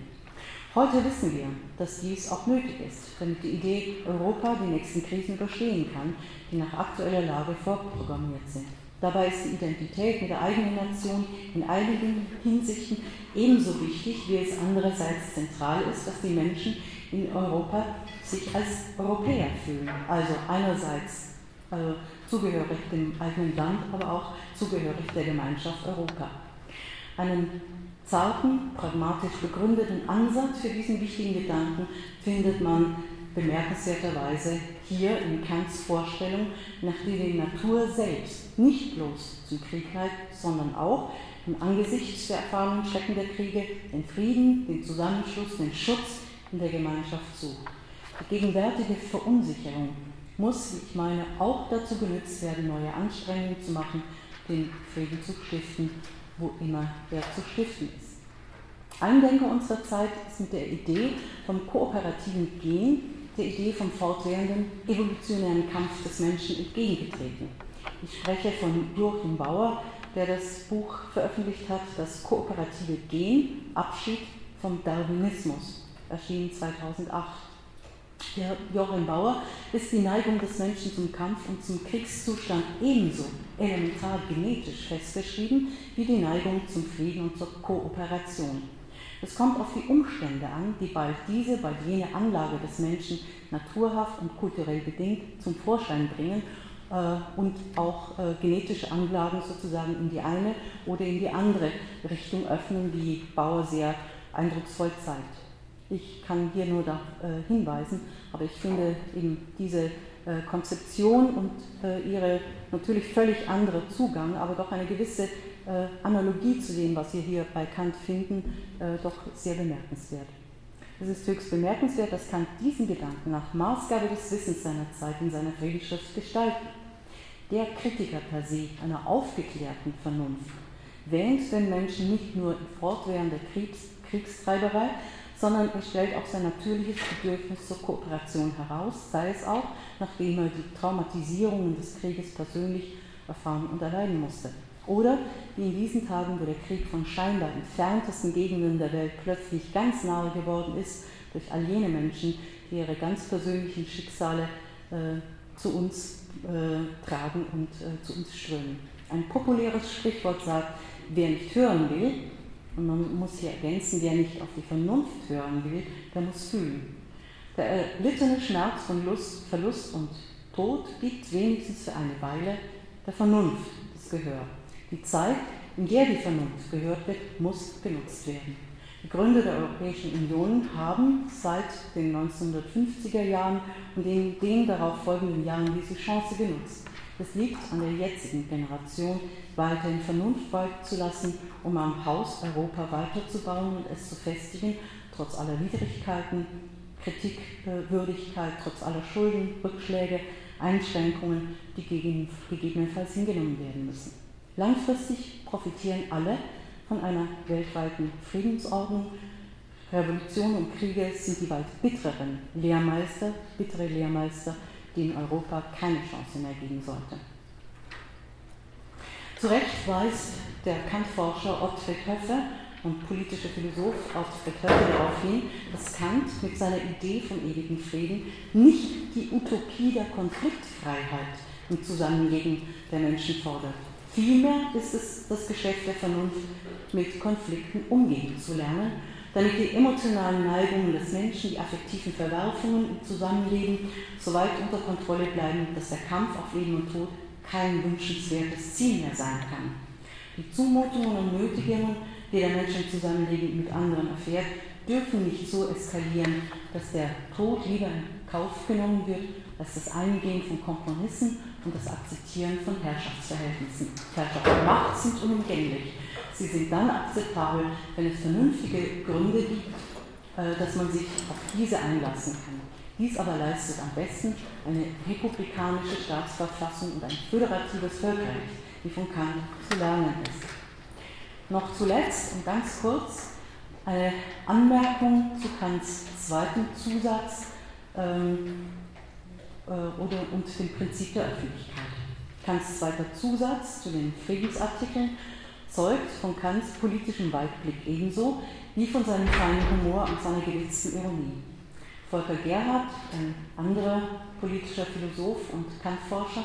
Heute wissen wir, dass dies auch nötig ist, damit die Idee Europa die nächsten Krisen überstehen kann, die nach aktueller Lage vorprogrammiert sind. Dabei ist die Identität mit der eigenen Nation in einigen Hinsichten ebenso wichtig, wie es andererseits zentral ist, dass die Menschen in Europa sich als Europäer fühlen. Also einerseits äh, zugehörig dem eigenen Land, aber auch zugehörig der Gemeinschaft Europa. Einen zarten, pragmatisch begründeten Ansatz für diesen wichtigen Gedanken findet man bemerkenswerterweise hier in Kants Vorstellung, nach der die Natur selbst nicht bloß zum Krieg neigt, sondern auch im Angesicht der erfahrenen Schrecken der Kriege den Frieden, den Zusammenschluss, den Schutz in der Gemeinschaft sucht. Die gegenwärtige Verunsicherung muss, wie ich meine, auch dazu genutzt werden, neue Anstrengungen zu machen, den Frieden zu stiften, wo immer er zu stiften ist. Ein Denker unserer Zeit ist mit der Idee vom kooperativen Gen, der Idee vom fortwährenden evolutionären Kampf des Menschen entgegengetreten. Ich spreche von Joachim Bauer, der das Buch veröffentlicht hat, Das kooperative Gen, Abschied vom Darwinismus, erschienen 2008. Der Joachim Bauer ist die Neigung des Menschen zum Kampf und zum Kriegszustand ebenso elementar genetisch festgeschrieben wie die Neigung zum Frieden und zur Kooperation. Es kommt auf die Umstände an, die bald diese, bald jene Anlage des Menschen naturhaft und kulturell bedingt zum Vorschein bringen und auch äh, genetische Anlagen sozusagen in die eine oder in die andere Richtung öffnen, wie Bauer sehr eindrucksvoll zeigt. Ich kann hier nur darauf äh, hinweisen, aber ich finde eben diese äh, Konzeption und äh, ihre natürlich völlig andere Zugang, aber doch eine gewisse äh, Analogie zu dem, was wir hier bei Kant finden, äh, doch sehr bemerkenswert. Es ist höchst bemerkenswert, dass Kant diesen Gedanken nach Maßgabe des Wissens seiner Zeit in seiner Friedensschrift gestaltet. Der Kritiker per se einer aufgeklärten Vernunft wähnt den Menschen nicht nur in fortwährender Kriegs Kriegstreiberei, sondern er stellt auch sein natürliches Bedürfnis zur Kooperation heraus, sei es auch, nachdem er die Traumatisierungen des Krieges persönlich erfahren und erleiden musste. Oder wie in diesen Tagen, wo der Krieg von scheinbar entferntesten Gegenden der Welt plötzlich ganz nahe geworden ist, durch all jene Menschen, die ihre ganz persönlichen Schicksale äh, zu uns äh, tragen und äh, zu uns strömen. Ein populäres Sprichwort sagt, wer nicht hören will, und man muss hier ergänzen, wer nicht auf die Vernunft hören will, der muss fühlen. Der erlittene Schmerz von Lust, Verlust und Tod gibt wenigstens für eine Weile der Vernunft das Gehör. Die Zeit, in der die Vernunft gehört wird, muss genutzt werden. Die Gründer der Europäischen Union haben seit den 1950er Jahren und in den darauf folgenden Jahren diese Chance genutzt. Es liegt an der jetzigen Generation, weiterhin Vernunft walten zu lassen, um am Haus Europa weiterzubauen und es zu festigen, trotz aller Widrigkeiten, Kritikwürdigkeit, trotz aller Schulden, Rückschläge, Einschränkungen, die gegebenenfalls hingenommen werden müssen. Langfristig profitieren alle von einer weltweiten Friedensordnung. Revolution und Kriege sind die weit bittereren Lehrmeister, bittere Lehrmeister, denen Europa keine Chance mehr geben sollte. Zu Recht weist der Kant-Forscher Ottfried Höffe und politische Philosoph Ottfried Höffe darauf hin, dass Kant mit seiner Idee vom ewigen Frieden nicht die Utopie der Konfliktfreiheit im Zusammenleben der Menschen fordert. Vielmehr ist es das Geschäft der Vernunft, mit Konflikten umgehen zu lernen, damit die emotionalen Neigungen des Menschen, die affektiven Verwerfungen im Zusammenleben so weit unter Kontrolle bleiben, dass der Kampf auf Leben und Tod kein wünschenswertes Ziel mehr sein kann. Die Zumutungen und Nötigungen, die der Mensch im Zusammenleben mit anderen erfährt, dürfen nicht so eskalieren, dass der Tod lieber in Kauf genommen wird, als das Eingehen von Kompromissen und das Akzeptieren von Herrschaftsverhältnissen. Herrschaft und Macht sind unumgänglich. Sie sind dann akzeptabel, wenn es vernünftige Gründe gibt, äh, dass man sich auf diese einlassen kann. Dies aber leistet am besten eine republikanische Staatsverfassung und ein föderatives Völkerrecht, wie von Kant zu lernen ist. Noch zuletzt und ganz kurz eine Anmerkung zu Kants zweiten Zusatz. Ähm, äh, oder, und dem Prinzip der Öffentlichkeit. Kants zweiter Zusatz zu den Friedensartikeln zeugt von Kants politischem Weitblick ebenso wie von seinem feinen Humor und seiner gewitzten Ironie. Volker Gerhardt, ein anderer politischer Philosoph und Kantforscher,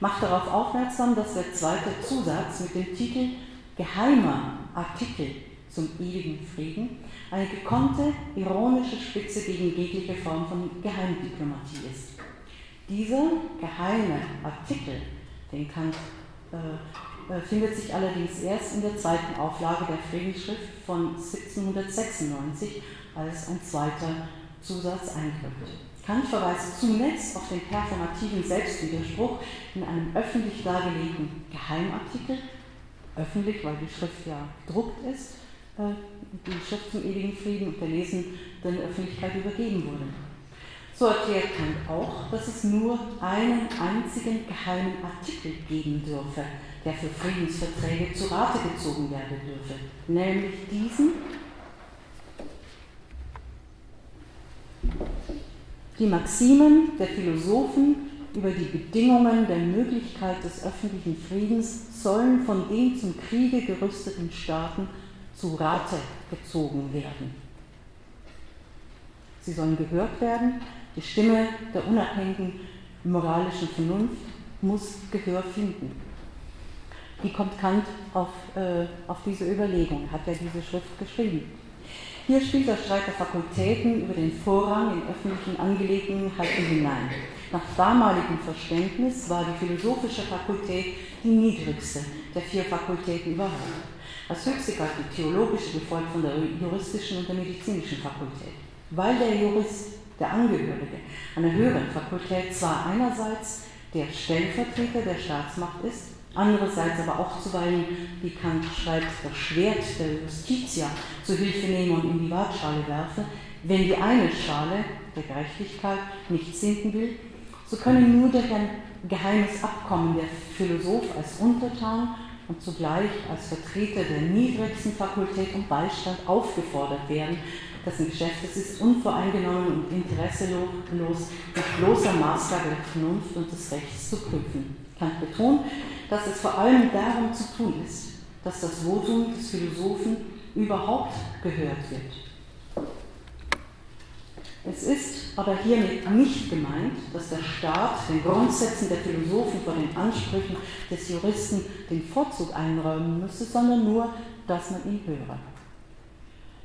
macht darauf aufmerksam, dass der zweite Zusatz mit dem Titel Geheimer Artikel zum ewigen Frieden eine gekonnte, ironische Spitze gegen jegliche Form von Geheimdiplomatie ist. Dieser geheime Artikel, den Kant äh, findet sich allerdings erst in der zweiten Auflage der Friedensschrift von 1796 als ein zweiter Zusatz eintritt. Kant verweist zunächst auf den performativen Selbstwiderspruch in einem öffentlich dargelegten Geheimartikel, öffentlich, weil die Schrift ja gedruckt ist, äh, die Schrift zum ewigen Frieden und der Lesenden Öffentlichkeit übergeben wurde. So erklärt Kant auch, dass es nur einen einzigen geheimen Artikel geben dürfe, der für Friedensverträge zu Rate gezogen werden dürfe, nämlich diesen Die Maximen der Philosophen über die Bedingungen der Möglichkeit des öffentlichen Friedens sollen von den zum Kriege gerüsteten Staaten zu Rate gezogen werden. Sie sollen gehört werden, die Stimme der unabhängigen moralischen Vernunft muss Gehör finden. Wie kommt Kant auf, äh, auf diese Überlegung? Hat er diese Schrift geschrieben? Hier spielt der Streit der Fakultäten über den Vorrang in öffentlichen Angelegenheiten hinein. Nach damaligem Verständnis war die philosophische Fakultät die niedrigste der vier Fakultäten überhaupt. Als höchste galt die theologische, gefolgt von der juristischen und der medizinischen Fakultät. Weil der Jurist, der Angehörige einer höheren Fakultät zwar einerseits der Stellvertreter der Staatsmacht ist, andererseits aber auch zuweilen, wie Kant schreibt, das Schwert der Justitia zu Hilfe nehme und in die Waagschale werfe, wenn die eine Schale der Gerechtigkeit nicht sinken will, so könne nur durch ein geheimes Abkommen der Philosoph als Untertan und zugleich als Vertreter der niedrigsten Fakultät um Beistand aufgefordert werden, dessen Geschäft es ist, unvoreingenommen und interesselos mit bloßer Maßgabe der Vernunft und des Rechts zu prüfen. Kant betont, dass es vor allem darum zu tun ist, dass das Votum des Philosophen überhaupt gehört wird. Es ist aber hiermit nicht gemeint, dass der Staat den Grundsätzen der Philosophen vor den Ansprüchen des Juristen den Vorzug einräumen müsse, sondern nur, dass man ihn höre.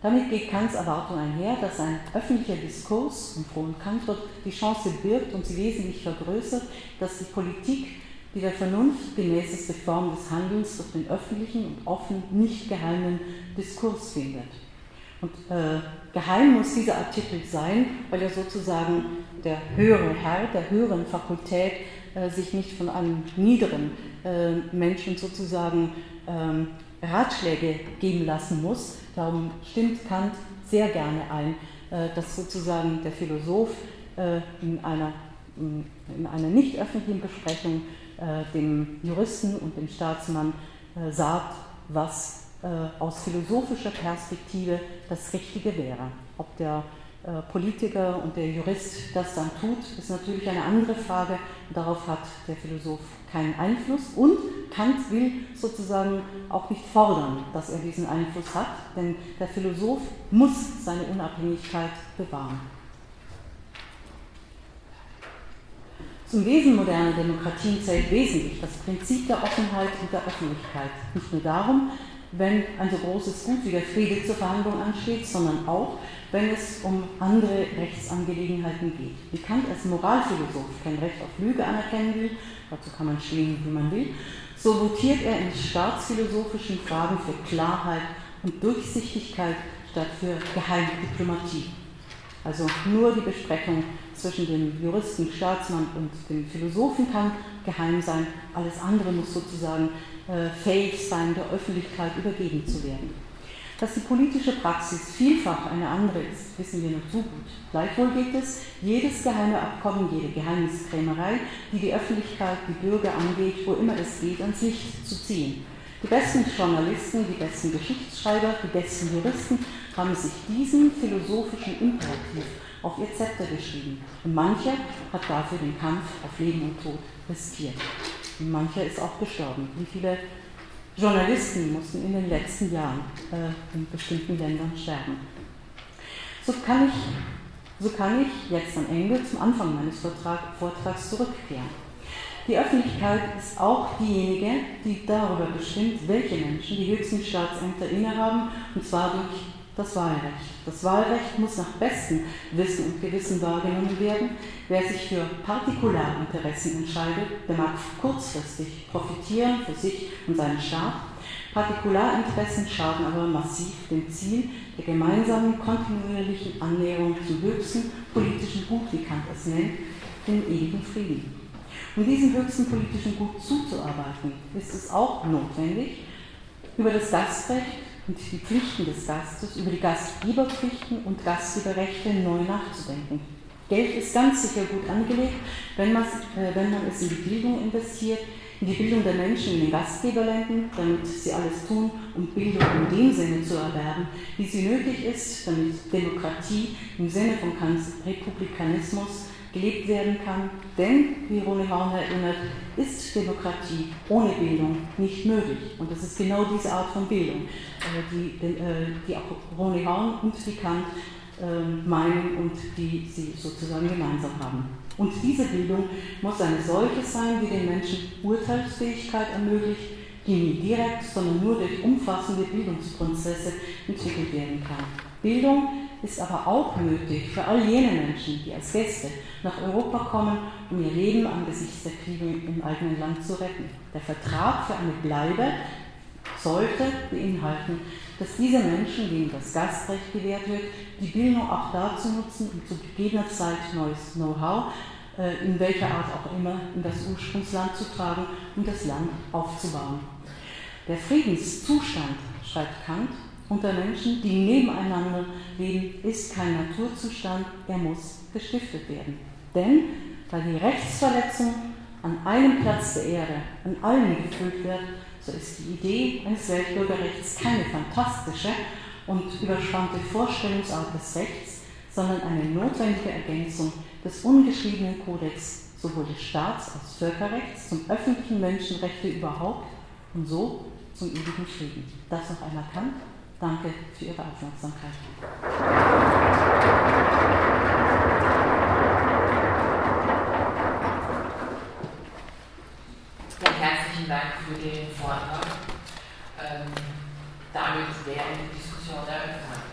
Damit geht Kants Erwartung einher, dass ein öffentlicher Diskurs, im frohen Kant die Chance birgt und sie wesentlich vergrößert, dass die Politik die der Vernunft gemäßeste Form des Handelns durch den öffentlichen und offen nicht geheimen Diskurs findet. Und äh, geheim muss dieser Artikel sein, weil er sozusagen der höhere Herr, der höheren Fakultät äh, sich nicht von einem niederen äh, Menschen sozusagen ähm, Ratschläge geben lassen muss. Darum stimmt Kant sehr gerne ein, äh, dass sozusagen der Philosoph äh, in einer, in einer nicht öffentlichen Besprechung dem Juristen und dem Staatsmann äh, sagt, was äh, aus philosophischer Perspektive das Richtige wäre. Ob der Politiker und der Jurist das dann tut, ist natürlich eine andere Frage. Darauf hat der Philosoph keinen Einfluss und Kant will sozusagen auch nicht fordern, dass er diesen Einfluss hat, denn der Philosoph muss seine Unabhängigkeit bewahren. Zum Wesen moderner Demokratien zählt wesentlich das Prinzip der Offenheit und der Öffentlichkeit. Nicht nur darum, wenn ein so großes Gut wie der Friede zur Verhandlung ansteht, sondern auch, wenn es um andere Rechtsangelegenheiten geht. Wie Kant als Moralphilosoph kein Recht auf Lüge anerkennen will, dazu kann man schlingen, wie man will, so votiert er in staatsphilosophischen Fragen für Klarheit und Durchsichtigkeit statt für Geheimdiplomatie. Also nur die Besprechung zwischen dem Juristen, Staatsmann und dem Philosophen kann geheim sein. Alles andere muss sozusagen äh, fähig sein, der Öffentlichkeit übergeben zu werden. Dass die politische Praxis vielfach eine andere ist, wissen wir nur zu gut. Gleichwohl geht es, jedes geheime Abkommen, jede Geheimniskrämerei, die die Öffentlichkeit, die Bürger angeht, wo immer es geht, ans Licht zu ziehen. Die besten Journalisten, die besten Geschichtsschreiber, die besten Juristen haben sich diesen philosophischen Imperativ auf ihr Zepter geschrieben. Und mancher hat dafür den Kampf auf Leben und Tod riskiert. Und mancher ist auch gestorben. Wie viele Journalisten mussten in den letzten Jahren äh, in bestimmten Ländern sterben. So kann, ich, so kann ich jetzt am Ende zum Anfang meines Vortrag, Vortrags zurückkehren. Die Öffentlichkeit ist auch diejenige, die darüber bestimmt, welche Menschen die höchsten Staatsämter innehaben, und zwar durch das Wahlrecht. Das Wahlrecht muss nach bestem Wissen und Gewissen wahrgenommen werden. Wer sich für Partikularinteressen entscheidet, der mag kurzfristig profitieren für sich und seinen Staat. Partikularinteressen schaden aber massiv dem Ziel der gemeinsamen kontinuierlichen Annäherung zum höchsten politischen Gut, wie Kant es nennt, dem ewigen Frieden. Um diesem höchsten politischen Gut zuzuarbeiten, ist es auch notwendig, über das Gastrecht und die Pflichten des Gastes, über die Gastgeberpflichten und Gastgeberrechte neu nachzudenken. Geld ist ganz sicher gut angelegt, wenn man, äh, wenn man es in die Bildung investiert, in die Bildung der Menschen in den Gastgeberländern, damit sie alles tun, um Bildung in dem Sinne zu erwerben, wie sie nötig ist, damit Demokratie im Sinne von Republikanismus gelebt werden kann. Denn, wie Rone Horn erinnert, ist Demokratie ohne Bildung nicht möglich. Und das ist genau diese Art von Bildung, äh, die, äh, die auch Rone Horn und die Kant ähm, meinen und die sie sozusagen gemeinsam haben. Und diese Bildung muss eine solche sein, die den Menschen Urteilsfähigkeit ermöglicht, die nie direkt, sondern nur durch umfassende Bildungsprozesse entwickelt werden kann. Bildung ist aber auch nötig für all jene Menschen, die als Gäste nach Europa kommen, um ihr Leben angesichts der Kriege im eigenen Land zu retten. Der Vertrag für eine Bleibe sollte beinhalten, dass diese Menschen, denen das Gastrecht gewährt wird, die Bildung auch dazu nutzen, um zu gegebener Zeit neues Know-how, äh, in welcher Art auch immer, in das Ursprungsland zu tragen, um das Land aufzubauen. Der Friedenszustand, schreibt Kant, unter Menschen, die nebeneinander leben, ist kein Naturzustand, er muss gestiftet werden. Denn weil die Rechtsverletzung an einem Platz der Erde an allen gefüllt wird, so ist die Idee eines Weltbürgerrechts keine fantastische und überspannte Vorstellungsart des Rechts, sondern eine notwendige Ergänzung des ungeschriebenen Kodex sowohl des Staats als Völkerrechts zum öffentlichen Menschenrechte überhaupt und so zum ewigen Frieden. Das noch einmal Kant. Danke für Ihre Aufmerksamkeit. Herzlichen Dank für den Vortrag. Ähm, damit wäre die Diskussion eröffnet.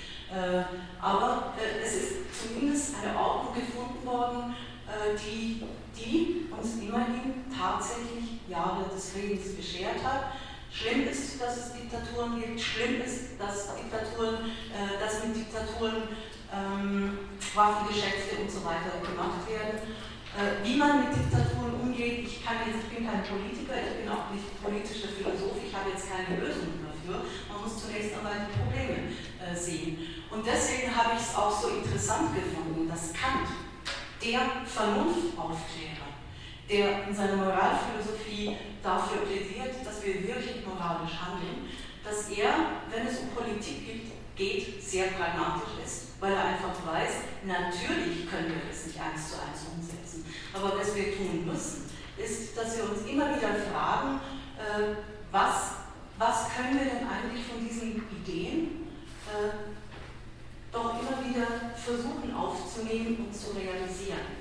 Äh, aber äh, es ist zumindest eine Ordnung gefunden worden, äh, die, die uns immerhin tatsächlich Jahre des Friedens beschert hat. Schlimm ist, dass es Diktaturen gibt, schlimm ist, dass Diktaturen, dass mit Diktaturen ähm, Waffengeschäfte und so weiter gemacht werden. Wie man mit Diktaturen umgeht, ich, kann jetzt, ich bin kein Politiker, ich bin auch nicht politischer Philosoph, ich habe jetzt keine Lösung dafür. Man muss zunächst einmal die Probleme sehen. Und deswegen habe ich es auch so interessant gefunden, dass Kant, der Vernunftaufklärer, der in seiner Moralphilosophie dafür plädiert, dass wir wirklich moralisch handeln, dass er, wenn es um Politik geht, sehr pragmatisch ist, weil er einfach weiß, natürlich können wir das nicht eins zu eins umsetzen. Aber was wir tun müssen, ist, dass wir uns immer wieder fragen, äh, was, was können wir denn eigentlich von diesen Ideen äh, doch immer wieder versuchen aufzunehmen und zu realisieren.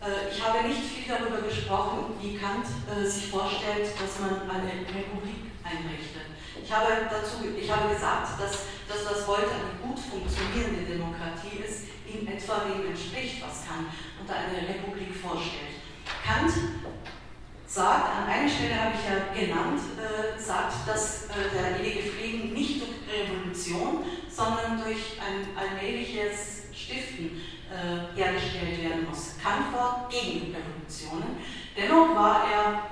Äh, ich habe nicht viel darüber gesprochen, wie Kant äh, sich vorstellt, dass man eine Republik einrichtet. Ich habe, dazu, ich habe gesagt, dass das, was heute eine gut funktionierende Demokratie ist, in etwa dem entspricht, was Kant unter einer Republik vorstellt. Kant sagt, an einer Stelle habe ich ja genannt, äh, sagt, dass äh, der ewige Frieden nicht durch Revolution, sondern durch ein allmähliches Stiften äh, hergestellt werden muss. Kant war gegen Revolutionen. Dennoch war er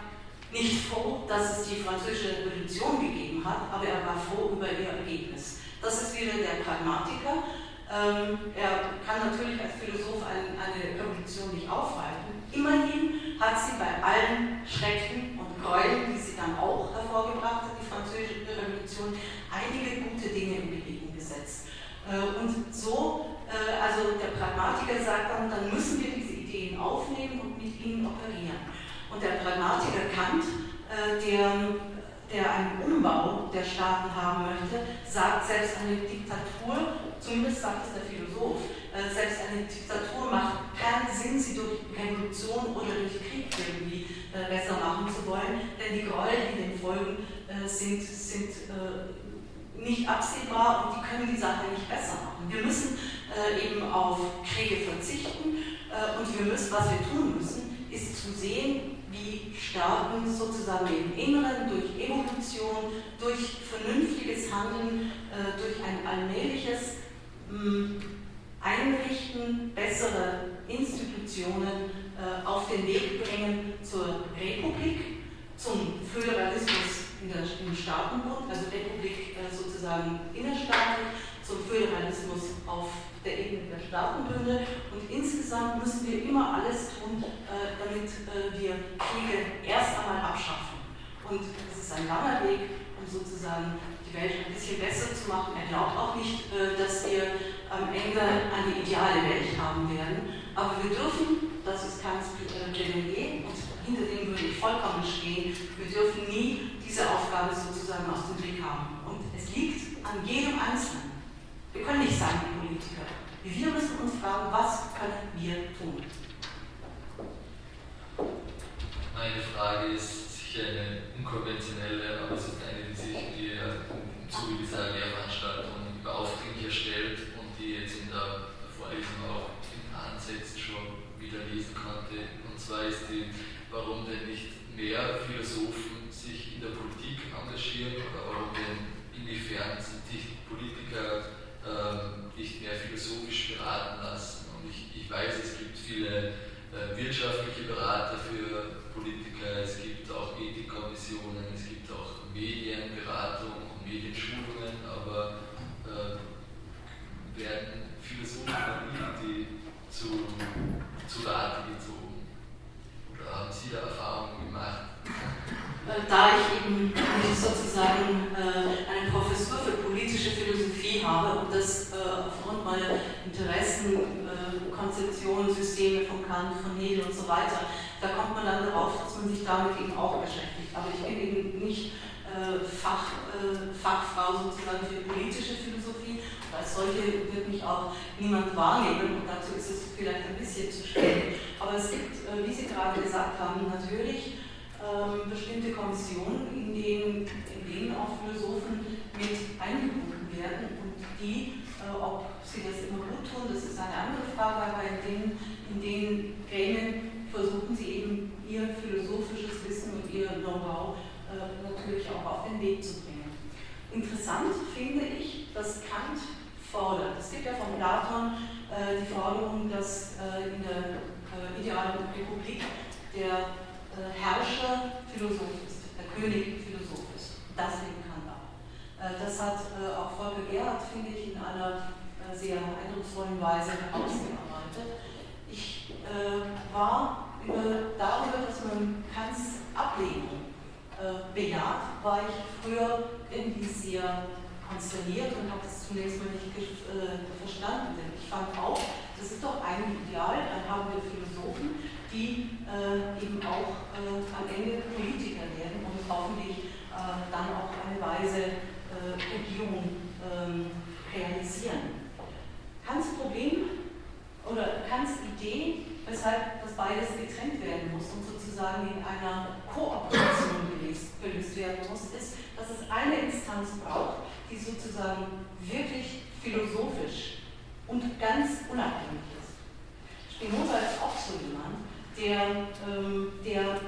nicht froh, dass es die französische Revolution gegeben hat, aber er war froh über ihr Ergebnis. Das ist wieder der Pragmatiker. Ähm, er kann natürlich als Philosoph eine, eine Revolution nicht aufhalten. Immerhin hat sie bei allen Schrecken und Gräueln, die sie dann auch hervorgebracht hat, die französische Revolution, einige gute Dinge in Bewegung gesetzt. Äh, und so, äh, also der Pragmatiker sagt dann, dann müssen wir diese Ideen aufnehmen und mit ihnen operieren. Und der Pragmatiker Kant, äh, der, der einen Umbau der Staaten haben möchte, sagt, selbst eine Diktatur, zumindest sagt es der Philosoph, selbst eine Diktatur macht keinen Sinn, sie durch Revolution oder durch Krieg irgendwie besser machen zu wollen, denn die Gräuel, die den folgen, sind, sind nicht absehbar und die können die Sache nicht besser machen. Wir müssen äh, eben auf Kriege verzichten äh, und wir müssen, was wir tun müssen, ist zu sehen, wie Staaten sozusagen im Inneren durch Evolution, durch vernünftiges Handeln, äh, durch ein allmähliches hm, Einrichten besserer Institutionen äh, auf den Weg bringen zur Republik, zum Föderalismus im Staatenbund, also Republik äh, sozusagen innerstaatlich, zum Föderalismus auf der Ebene der Staatenbünde. Und insgesamt müssen wir immer alles tun, äh, damit äh, wir Kriege erst einmal abschaffen. Und es ist ein langer Weg, um sozusagen die Welt ein bisschen besser zu machen. Er glaubt auch nicht, äh, dass wir am Ende eine ideale Welt haben werden. Aber wir dürfen, das ist Kants Plädoyer, und hinter dem würde ich vollkommen stehen, wir dürfen nie diese Aufgabe sozusagen aus dem Blick haben. Und es liegt an jedem Einzelnen. Können nicht sagen, die Politiker. Wir müssen uns fragen, was können wir tun? Meine Frage ist sicher eine unkonventionelle, aber es ist eine, die sich mir im Zuge dieser Lehrveranstaltung aufdringlicher stellt und die jetzt in der Vorlesung auch in Ansätzen schon wieder lesen konnte. Und zwar ist die, warum denn nicht mehr Philosophen sich in der Politik engagieren oder warum denn inwiefern sich die Politiker ähm, nicht mehr philosophisch beraten lassen. Und ich, ich weiß, es gibt viele äh, wirtschaftliche Berater für Politiker, es gibt auch Ethikkommissionen, es gibt auch Medienberatung und Medienschulungen, aber äh, werden Philosophen nie zu, zu Rate gezogen? Haben Sie da Erfahrungen gemacht? Äh, da ich eben sozusagen äh, eine Professur für politische Philosophie habe und das äh, aufgrund meiner Interessen, Konzeptionen, Systeme von Kant, von Hegel und so weiter, da kommt man dann darauf, dass man sich damit eben auch beschäftigt. Aber ich bin eben nicht Fach, Fachfrau sozusagen für politische Philosophie. Als solche wird mich auch niemand wahrnehmen und dazu ist es vielleicht ein bisschen zu spät. Aber es gibt, wie Sie gerade gesagt haben, natürlich ähm, bestimmte Kommissionen, in denen in denen auch Philosophen mit eingebunden werden und die, äh, ob sie das immer gut tun, das ist eine andere Frage, aber in den, in den Gremien versuchen sie eben ihr philosophisches Wissen und ihr Know-how äh, natürlich auch auf den Weg zu bringen. Interessant finde ich, dass Kant fordert. Es gibt ja von Platon äh, die Forderung, dass äh, in der äh, idealen Republik der äh, Herrscher Philosoph ist, der König Philosoph ist. Das eben Kant auch. Äh, das hat äh, auch Volker Gerhardt, finde ich, in einer sehr eindrucksvollen Weise herausgearbeitet. Ich war über, darüber, dass man Kants Ablehnung bejaht, war ich früher irgendwie sehr konsterniert und habe das zunächst mal nicht äh, verstanden. Denn ich fand auch, das ist doch ein Ideal, dann haben wir Philosophen, die äh, eben auch äh, am Ende Politiker werden und hoffentlich äh, dann auch eine weise äh, Regierung ähm, realisieren. Kants Problem oder Kants Idee, weshalb das beides getrennt werden muss und sozusagen in einer Kooperation gelöst, gelöst werden muss, ist, dass es eine Instanz braucht, die sozusagen wirklich philosophisch und ganz unabhängig ist. Spinoza ist auch so jemand, der, ähm, der,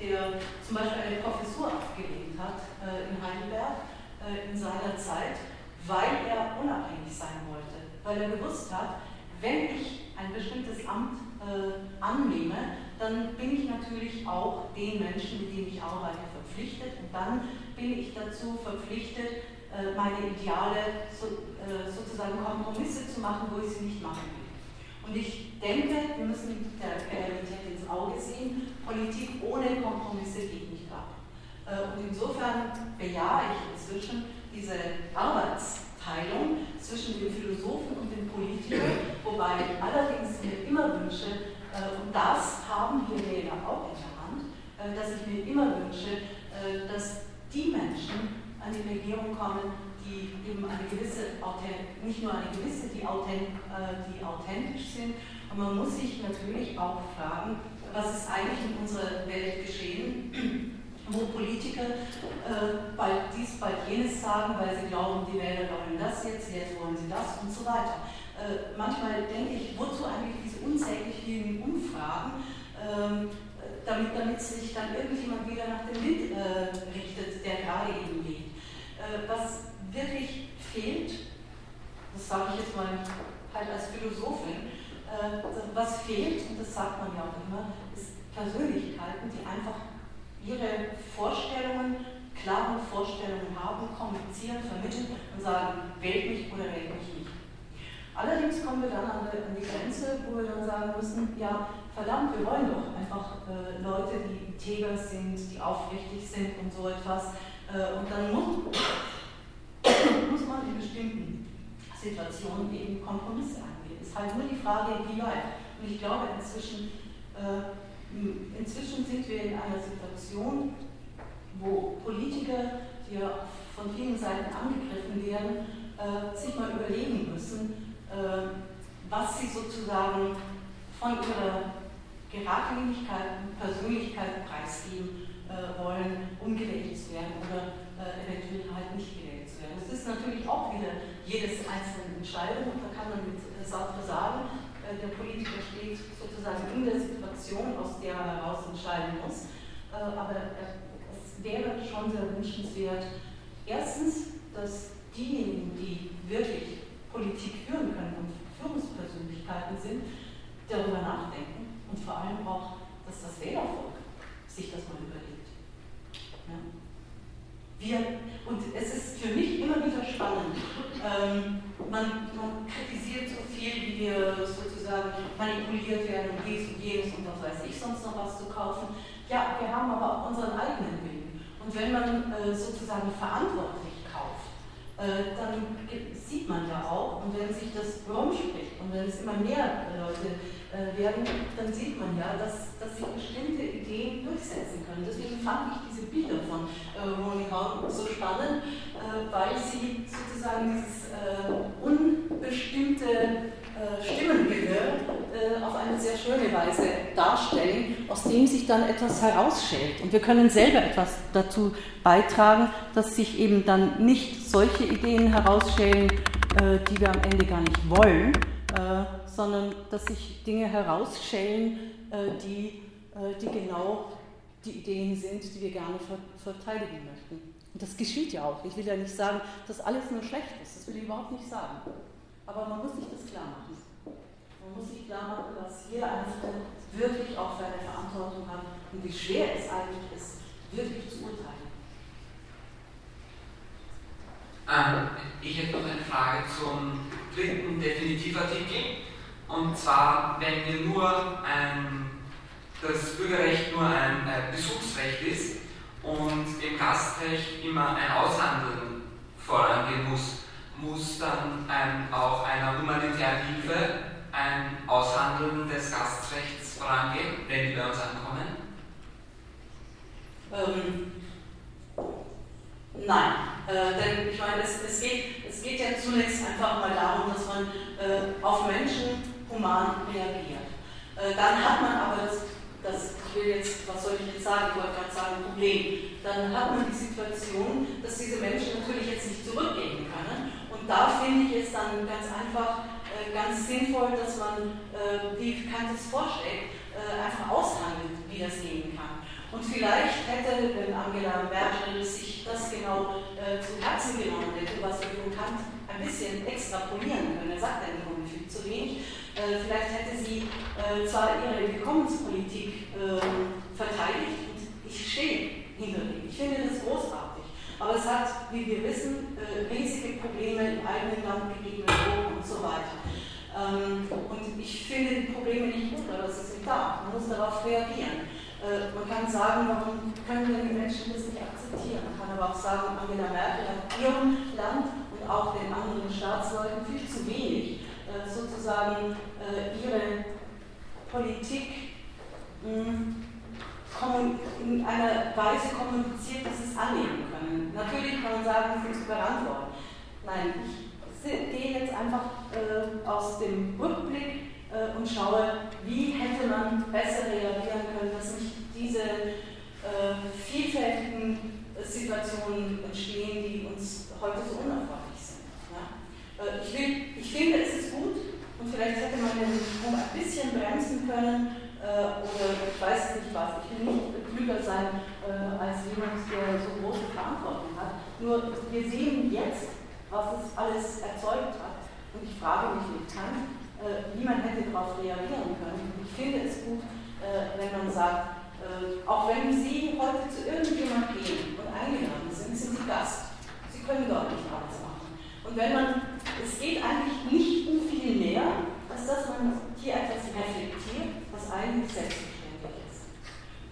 der zum Beispiel eine Professur abgelehnt hat äh, in Heidelberg äh, in seiner Zeit, weil er unabhängig sein wollte, weil er gewusst hat, wenn ich ein bestimmtes Amt äh, annehme, dann bin ich natürlich auch den Menschen, mit denen ich arbeite, verpflichtet und dann bin ich dazu verpflichtet, äh, meine Ideale äh, sozusagen Kompromisse zu machen, wo ich sie nicht machen will. Und ich denke, wir müssen der Realität ins Auge sehen, Politik ohne Kompromisse geht nicht ab. Äh, und insofern bejahe ich inzwischen diese Arbeitsteilung zwischen dem Philosophen und dem Politiker, wobei ich allerdings mir immer wünsche, und das haben wir Wähler auch in der Hand, dass ich mir immer wünsche, dass die Menschen an die Regierung kommen, die eben eine gewisse, nicht nur eine gewisse, äh, die authentisch sind. Und man muss sich natürlich auch fragen, was ist eigentlich in unserer Welt geschehen, wo Politiker äh, bald dies, bald jenes sagen, weil sie glauben, die Wähler wollen das jetzt, jetzt wollen sie das und so weiter. Äh, manchmal denke ich, wozu eigentlich diese unsäglich vielen Umfragen? Ähm, damit, damit sich dann irgendjemand wieder nach dem Wind äh, richtet, der gerade eben liegt. Äh, was wirklich fehlt, das sage ich jetzt mal halt als Philosophin, äh, was fehlt, und das sagt man ja auch immer, ist Persönlichkeiten, die einfach ihre Vorstellungen, klare Vorstellungen haben, kommunizieren, vermitteln und sagen, wählt mich oder wählt mich nicht. Allerdings kommen wir dann an die Grenze, wo wir dann sagen müssen, ja, verdammt, wir wollen doch einfach äh, Leute, die integer sind, die aufrichtig sind und so etwas. Äh, und dann muss, muss man in bestimmten Situationen eben Kompromisse eingehen. Es ist halt nur die Frage, wie weit. Und ich glaube, inzwischen, äh, inzwischen sind wir in einer Situation, wo Politiker, die ja von vielen Seiten angegriffen werden, äh, sich mal überlegen müssen, was sie sozusagen von ihrer Geradlinigkeit und Persönlichkeit preisgeben äh, wollen, um gewählt zu werden oder äh, eventuell halt nicht gewählt zu werden. Es ist natürlich auch wieder jedes einzelne Entscheidung und da kann man mit äh, Sartre sagen, äh, der Politiker steht sozusagen in der Situation, aus der er heraus entscheiden muss. Äh, aber es wäre schon sehr wünschenswert, erstens, dass diejenigen, die wirklich Politik führen können und Führungspersönlichkeiten sind, darüber nachdenken und vor allem auch, dass das Wählervolk sich das mal überlegt. Ja. Wir, und es ist für mich immer wieder spannend. Ähm, man, man, kritisiert so viel, wie wir sozusagen manipuliert werden und dies und jenes und was weiß ich sonst noch was zu kaufen. Ja, wir haben aber auch unseren eigenen Willen. Und wenn man äh, sozusagen verantwortlich äh, dann sieht man ja auch, und wenn sich das rumspricht und wenn es immer mehr Leute äh, werden, dann sieht man ja, dass, dass sich bestimmte Ideen durchsetzen können. Deswegen fand ich diese Bilder von äh, Monika so spannend, äh, weil sie sozusagen dieses äh, unbestimmte äh, Stimmengewirr äh, auf eine sehr schöne Weise darstellen, aus dem sich dann etwas herausschält. Und wir können selber etwas dazu beitragen, dass sich eben dann nicht solche Ideen herausschälen, äh, die wir am Ende gar nicht wollen, sondern dass sich Dinge herausschälen, die, die genau die Ideen sind, die wir gerne verteidigen möchten. Und das geschieht ja auch. Ich will ja nicht sagen, dass alles nur schlecht ist. Das will ich überhaupt nicht sagen. Aber man muss sich das klar machen. Man muss sich klar machen, dass jeder Einzelne wirklich auch seine Verantwortung hat und wie schwer es eigentlich ist, wirklich zu urteilen. Ähm, ich hätte noch eine Frage zum dritten Definitivartikel. Und zwar, wenn wir nur ein, das Bürgerrecht nur ein äh, Besuchsrecht ist, und im Gastrecht immer ein Aushandeln vorangehen muss, muss dann ähm, auch einer humanitären Hilfe ein Aushandeln des Gastrechts vorangehen, wenn die bei uns ankommen? Ähm, nein, äh, denn ich meine, es, es, geht, es geht ja zunächst einfach mal darum, dass man äh, auf Menschen human reagiert. Äh, dann hat man aber das das, ich will jetzt, was soll ich jetzt sagen, ich wollte gerade sagen, Problem, dann hat man die Situation, dass diese Menschen natürlich jetzt nicht zurückgehen können. Und da finde ich es dann ganz einfach, äh, ganz sinnvoll, dass man, äh, wie Kant es vorschlägt, äh, einfach aushandelt, wie das gehen kann. Und vielleicht hätte, wenn Angela Merkel sich das genau äh, zu Herzen genommen hätte, was wir von Kant ein bisschen extrapolieren können, er sagt ja viel zu wenig, äh, vielleicht hätte sie äh, zwar ihre Willkommenspolitik ähm, verteidigt und ich stehe hinter dem. Ich finde das großartig. Aber es hat, wie wir wissen, äh, riesige Probleme im eigenen Land gegeben, und so weiter. Ähm, und ich finde die Probleme nicht gut, aber sie sind da. Man muss darauf reagieren. Man kann sagen, warum können denn die Menschen das nicht akzeptieren? Man kann aber auch sagen, Angela Merkel hat ihrem Land und auch den anderen Staatsleuten viel zu wenig äh, sozusagen äh, ihre Politik hm, in einer Weise kommuniziert, dass sie es annehmen können. Natürlich kann man sagen, es ist beantworten. Nein, ich gehe jetzt einfach äh, aus dem Rückblick äh, und schaue, wie hätte man besser reagieren können, dass nicht diese äh, vielfältigen Situationen entstehen, die uns heute so unerfreulich äh, ich, will, ich finde, es ist gut und vielleicht hätte man den Strom ein bisschen bremsen können äh, oder ich weiß nicht was. Ich will nicht klüger sein äh, als jemand, der so große Verantwortung hat. Nur wir sehen jetzt, was es alles erzeugt hat. Und ich frage mich Kant, äh, wie man hätte darauf reagieren können. Ich finde es gut, äh, wenn man sagt, äh, auch wenn Sie heute zu irgendjemand gehen und eingeladen sind, sind Sie Gast. Sie können dort nicht alles machen. Und wenn man es geht eigentlich nicht um viel mehr, als dass man hier etwas reflektiert, was eigentlich selbstverständlich ist.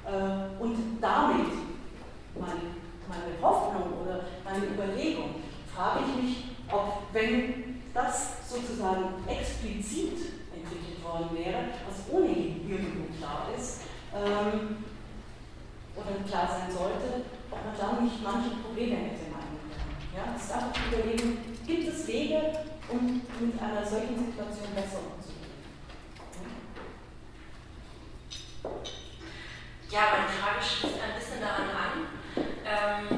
Äh, und damit, meine, meine Hoffnung oder meine Überlegung, frage ich mich, ob, wenn das sozusagen explizit entwickelt worden wäre, was ohnehin irgendwo klar ist, ähm, oder klar sein sollte, ob man dann nicht manche Probleme hätte meinen können. Ja, es ist einfach überlegen, Gibt es Wege, um mit einer solchen Situation besser umzugehen? Ja, meine Frage schließt ein bisschen daran an. Ähm,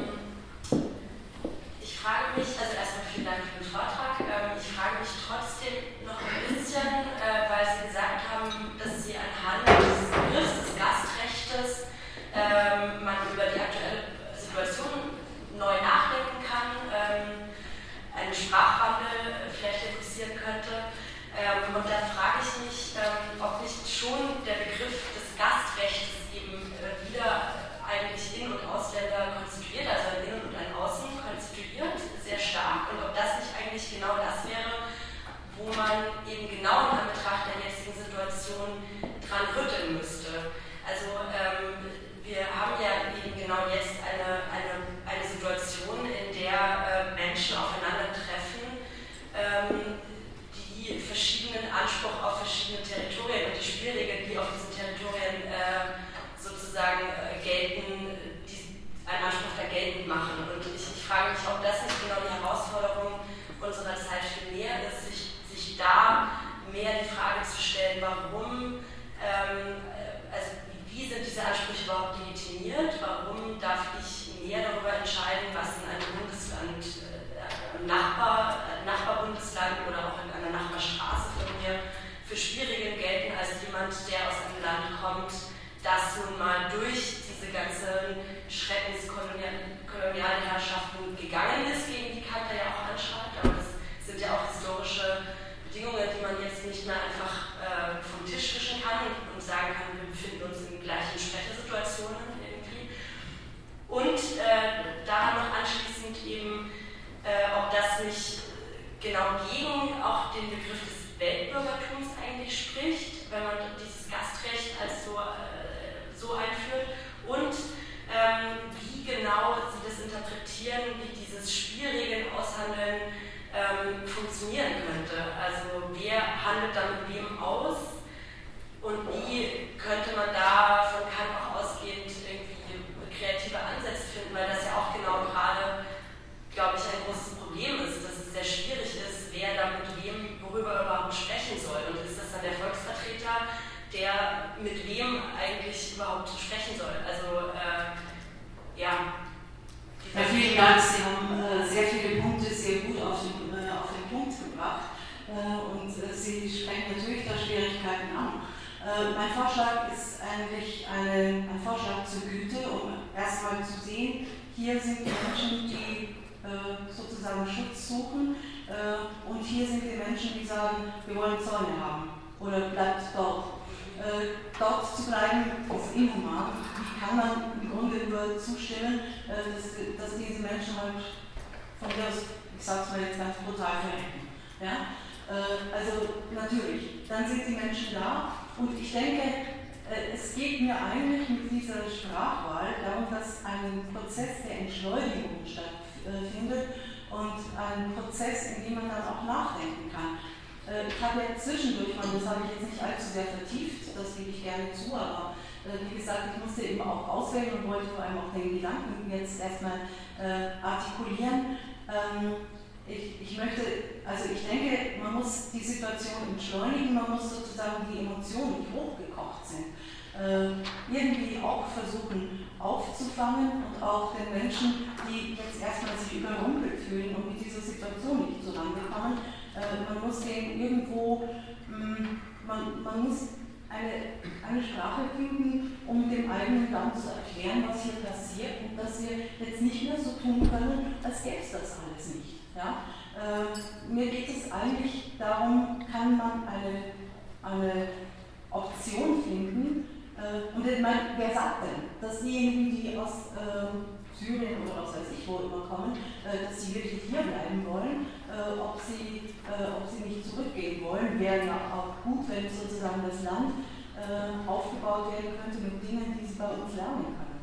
ich frage mich, also erstmal vielen Dank für den Vortrag. Ähm, ich frage mich trotzdem noch ein bisschen, äh, weil Sie gesagt haben, dass Sie anhand des Begriffs des Gastrechtes ähm, man über die aktuelle Situation neu nachdenken kann. Ähm, einen Sprachwandel vielleicht interessieren könnte. Ähm, und dann frage ich mich, ähm, ob nicht schon der Begriff des Gastrechts eben äh, wieder eigentlich In- und Ausländer konstituiert, also ein Innen und ein Außen konstituiert, sehr stark. Und ob das nicht eigentlich genau das wäre, wo man eben genau in Anbetracht der jetzigen Situation dran rütteln müsste. Also ähm, wir haben ja eben genau jetzt eine, eine, eine Situation, in der äh, Menschen aufeinandertreffen, ähm, die verschiedenen Anspruch auf verschiedene Territorien und die Spielregeln, die auf diesen Territorien äh, sozusagen äh, gelten, die einen Anspruch da geltend machen. Und ich, ich, frage mich, ob das nicht genau die Herausforderung unserer Zeit viel mehr ist, sich, da mehr die Frage zu stellen, warum, ähm, also wie sind diese Ansprüche überhaupt legitimiert, warum darf ich mehr darüber entscheiden, was in einem Bundesland, äh, Nachbar, äh, Nachbarbundesland oder auch in einer Nachbarstraße von mir für Schwierigen gelten als jemand, der aus einem Land kommt, das nun mal durch diese ganzen schreckenskolonialen Herrschaften gegangen ist, gegen die Kant ja auch anschreibt. Aber das sind ja auch historische Bedingungen, die man jetzt nicht mehr einfach äh, vom Tisch wischen kann und, und, sagen kann, wir befinden uns in gleichen Sprechersituationen irgendwie. Und äh, daran noch anschließend eben, äh, ob das nicht genau gegen auch den Begriff des Weltbürgertums eigentlich spricht, wenn man dieses Gastrecht als so, äh, so einführt und ähm, wie genau Sie das interpretieren, wie dieses Spielregeln aushandeln ähm, funktionieren könnte. Also wer handelt da mit wem aus und wie könnte man da von Kant auch ausgehend irgendwie kreative Ansätze finden, weil das ja auch genau gerade, glaube ich, ein großes Problem ist, dass es sehr schwierig ist, wer da mit wem worüber überhaupt sprechen soll. Und ist das dann der Volksvertreter, der mit wem eigentlich überhaupt sprechen soll? Also äh, ja. Ja, vielen Dank. Sie haben äh, sehr viele Punkte sehr gut auf den Punkt gebracht äh, und äh, Sie sprechen natürlich da Schwierigkeiten an. Äh, mein Vorschlag ist eigentlich ein Vorschlag zur Güte, um erstmal zu sehen, hier sind die Menschen, die sozusagen Schutz suchen und hier sind die Menschen, die sagen, wir wollen Zäune haben oder bleibt dort. dort zu bleiben ist inhuman. Wie kann man im Grunde nur zustimmen, dass diese Menschen halt von mir aus ich sage es mal jetzt ganz brutal verrecken. Ja? Äh, also natürlich, dann sind die Menschen da und ich denke, äh, es geht mir eigentlich mit dieser Sprachwahl darum, dass ein Prozess der Entschleunigung stattfindet und ein Prozess, in dem man dann auch nachdenken kann. Äh, ich habe ja zwischendurch, das habe ich jetzt nicht allzu sehr vertieft, das gebe ich gerne zu, aber wie gesagt, ich musste eben auch auswählen und wollte vor allem auch den Gedanken jetzt erstmal artikulieren. Ähm, ich, ich möchte, also ich denke, man muss die Situation entschleunigen, man muss sozusagen die Emotionen, die hochgekocht sind, äh, irgendwie auch versuchen aufzufangen und auch den Menschen, die jetzt erstmal sich überrumpelt fühlen und mit dieser Situation nicht zusammenkommen, äh, man muss denen irgendwo, mm, man, man muss eine, eine Sprache finden, um dem eigenen Land zu erklären, was hier passiert und dass wir jetzt nicht mehr so tun können, als gäbe es das alles nicht. Ja? Äh, mir geht es eigentlich darum, kann man eine, eine Option finden, äh, und ich meine, wer sagt denn, dass diejenigen, die aus äh, Syrien oder aus weiß ich wo immer kommen, äh, dass sie wirklich hier bleiben wollen, äh, ob, sie, äh, ob sie nicht zurückgehen wollen, wäre ja auch gut, wenn sozusagen das Land aufgebaut werden könnte mit Dingen, die sie bei uns lernen können.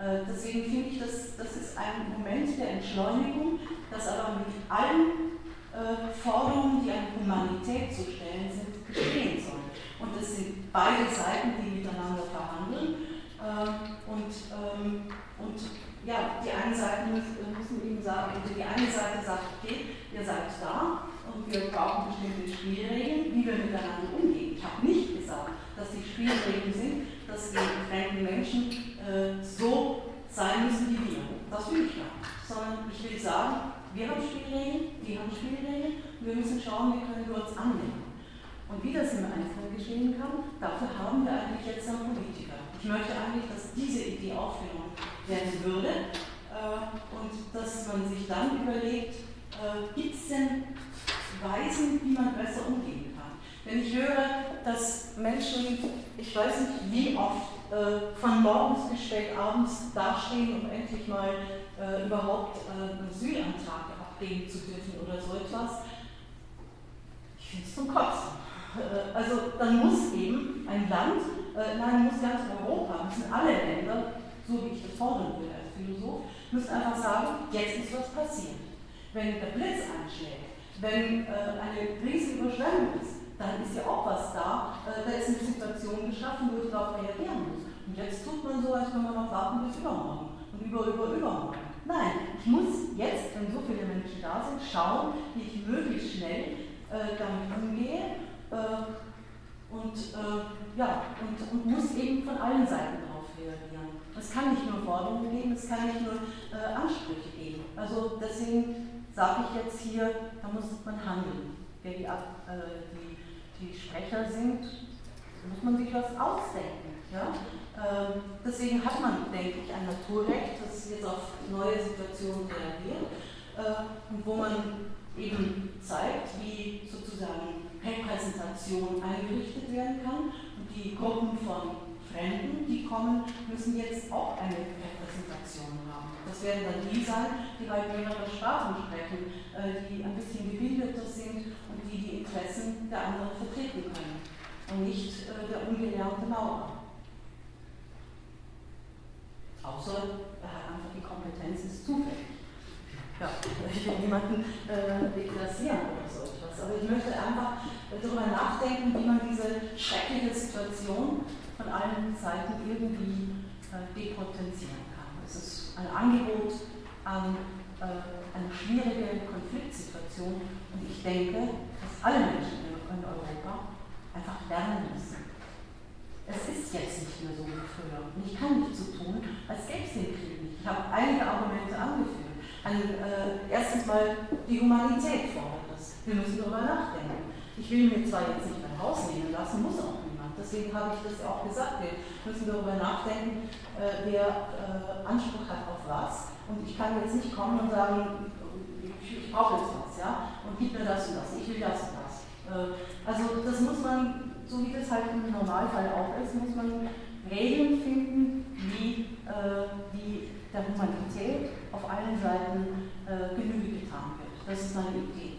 Äh, deswegen finde ich, dass, das ist ein Moment der Entschleunigung, das aber mit allen äh, Forderungen, die an Humanität zu stellen sind, geschehen soll. Und es sind beide Seiten, die miteinander verhandeln. Ähm, und, ähm, und ja, die eine Seite müssen eben sagen, die eine Seite sagt, okay, ihr seid da und wir brauchen bestimmte Spielregeln, wie wir miteinander umgehen. Ich habe nicht gesagt, dass die Spielregeln sind, dass wir fremden Menschen äh, so sein müssen wie wir. Das will ich nicht. Sondern ich will sagen, wir haben Spielregeln, die haben Spielregeln wir müssen schauen, wie können wir uns annehmen. Und wie das im Einzelnen geschehen kann, dafür haben wir eigentlich jetzt einen Politiker. Ich möchte eigentlich, dass diese Idee aufgenommen werden würde äh, und dass man sich dann überlegt, äh, gibt es denn Weisen, wie man besser umgehen kann? Wenn ich höre, dass Menschen, ich weiß nicht wie oft, äh, von morgens bis spät abends dastehen, um endlich mal äh, überhaupt äh, einen Asylantrag abgeben zu dürfen oder so etwas. Ich finde es zum Kotzen. Äh, also dann muss eben ein Land, äh, nein, muss ganz Europa, müssen alle Länder, so wie ich das fordern würde als Philosoph, müssen einfach sagen, jetzt ist was passiert. Wenn der Blitz einschlägt, wenn äh, eine Riesenüberschwemmung ist, dann ist ja auch was da. Da ist eine Situation geschaffen, wo ich darauf reagieren muss. Und jetzt tut man so, als wenn man noch warten bis übermorgen und über, über, übermorgen. Nein, ich muss jetzt, wenn so viele Menschen da sind, schauen, wie ich möglichst schnell äh, damit umgehe äh, und, äh, ja, und, und muss eben von allen Seiten darauf reagieren. Es kann nicht nur Forderungen geben, es kann nicht nur äh, Ansprüche geben. Also deswegen sage ich jetzt hier, da muss man handeln. Wer die, äh, die, die Sprecher sind, muss man sich was ausdenken. Ja? Ähm, deswegen hat man, denke ich, ein Naturrecht, das jetzt auf neue Situationen reagiert äh, und wo man eben zeigt, wie sozusagen Repräsentation eingerichtet werden kann. Und die Gruppen von Fremden, die kommen, müssen jetzt auch eine Repräsentation haben. Das werden dann die sein, die halt mehrere Sprachen sprechen, äh, die ein bisschen gebildeter sind und die die Interessen der anderen vertreten können und nicht äh, der ungelernte Maurer. Außer er hat einfach die Kompetenz, ist zufällig. Ja, ich will niemanden äh, deklassieren oder so etwas, aber ich möchte einfach darüber nachdenken, wie man diese schreckliche Situation von allen Seiten irgendwie äh, depotenzieren kann. Es ist ein Angebot an äh, eine schwierige Konfliktsituation und ich denke, dass alle Menschen in, Europa einfach lernen müssen. Es ist jetzt nicht mehr so wie früher und ich kann nicht so tun, als gäbe es den Krieg nicht. Ich habe einige Argumente angeführt. An, äh, erstens mal die Humanität fordert das. Wir müssen darüber nachdenken. Ich will mir zwar jetzt nicht mein Haus nehmen lassen, muss auch Deswegen habe ich das ja auch gesagt. Wir müssen darüber nachdenken, äh, wer äh, Anspruch hat auf was. Und ich kann jetzt nicht kommen und sagen, ich, brauche jetzt was, ja, und gib mir das und das, ich will das und das. Äh, also das muss man, so wie das halt im Normalfall auch ist, muss man Regeln finden, wie, äh, wie der Humanität auf allen Seiten äh, Genüge getan wird. Das ist meine Idee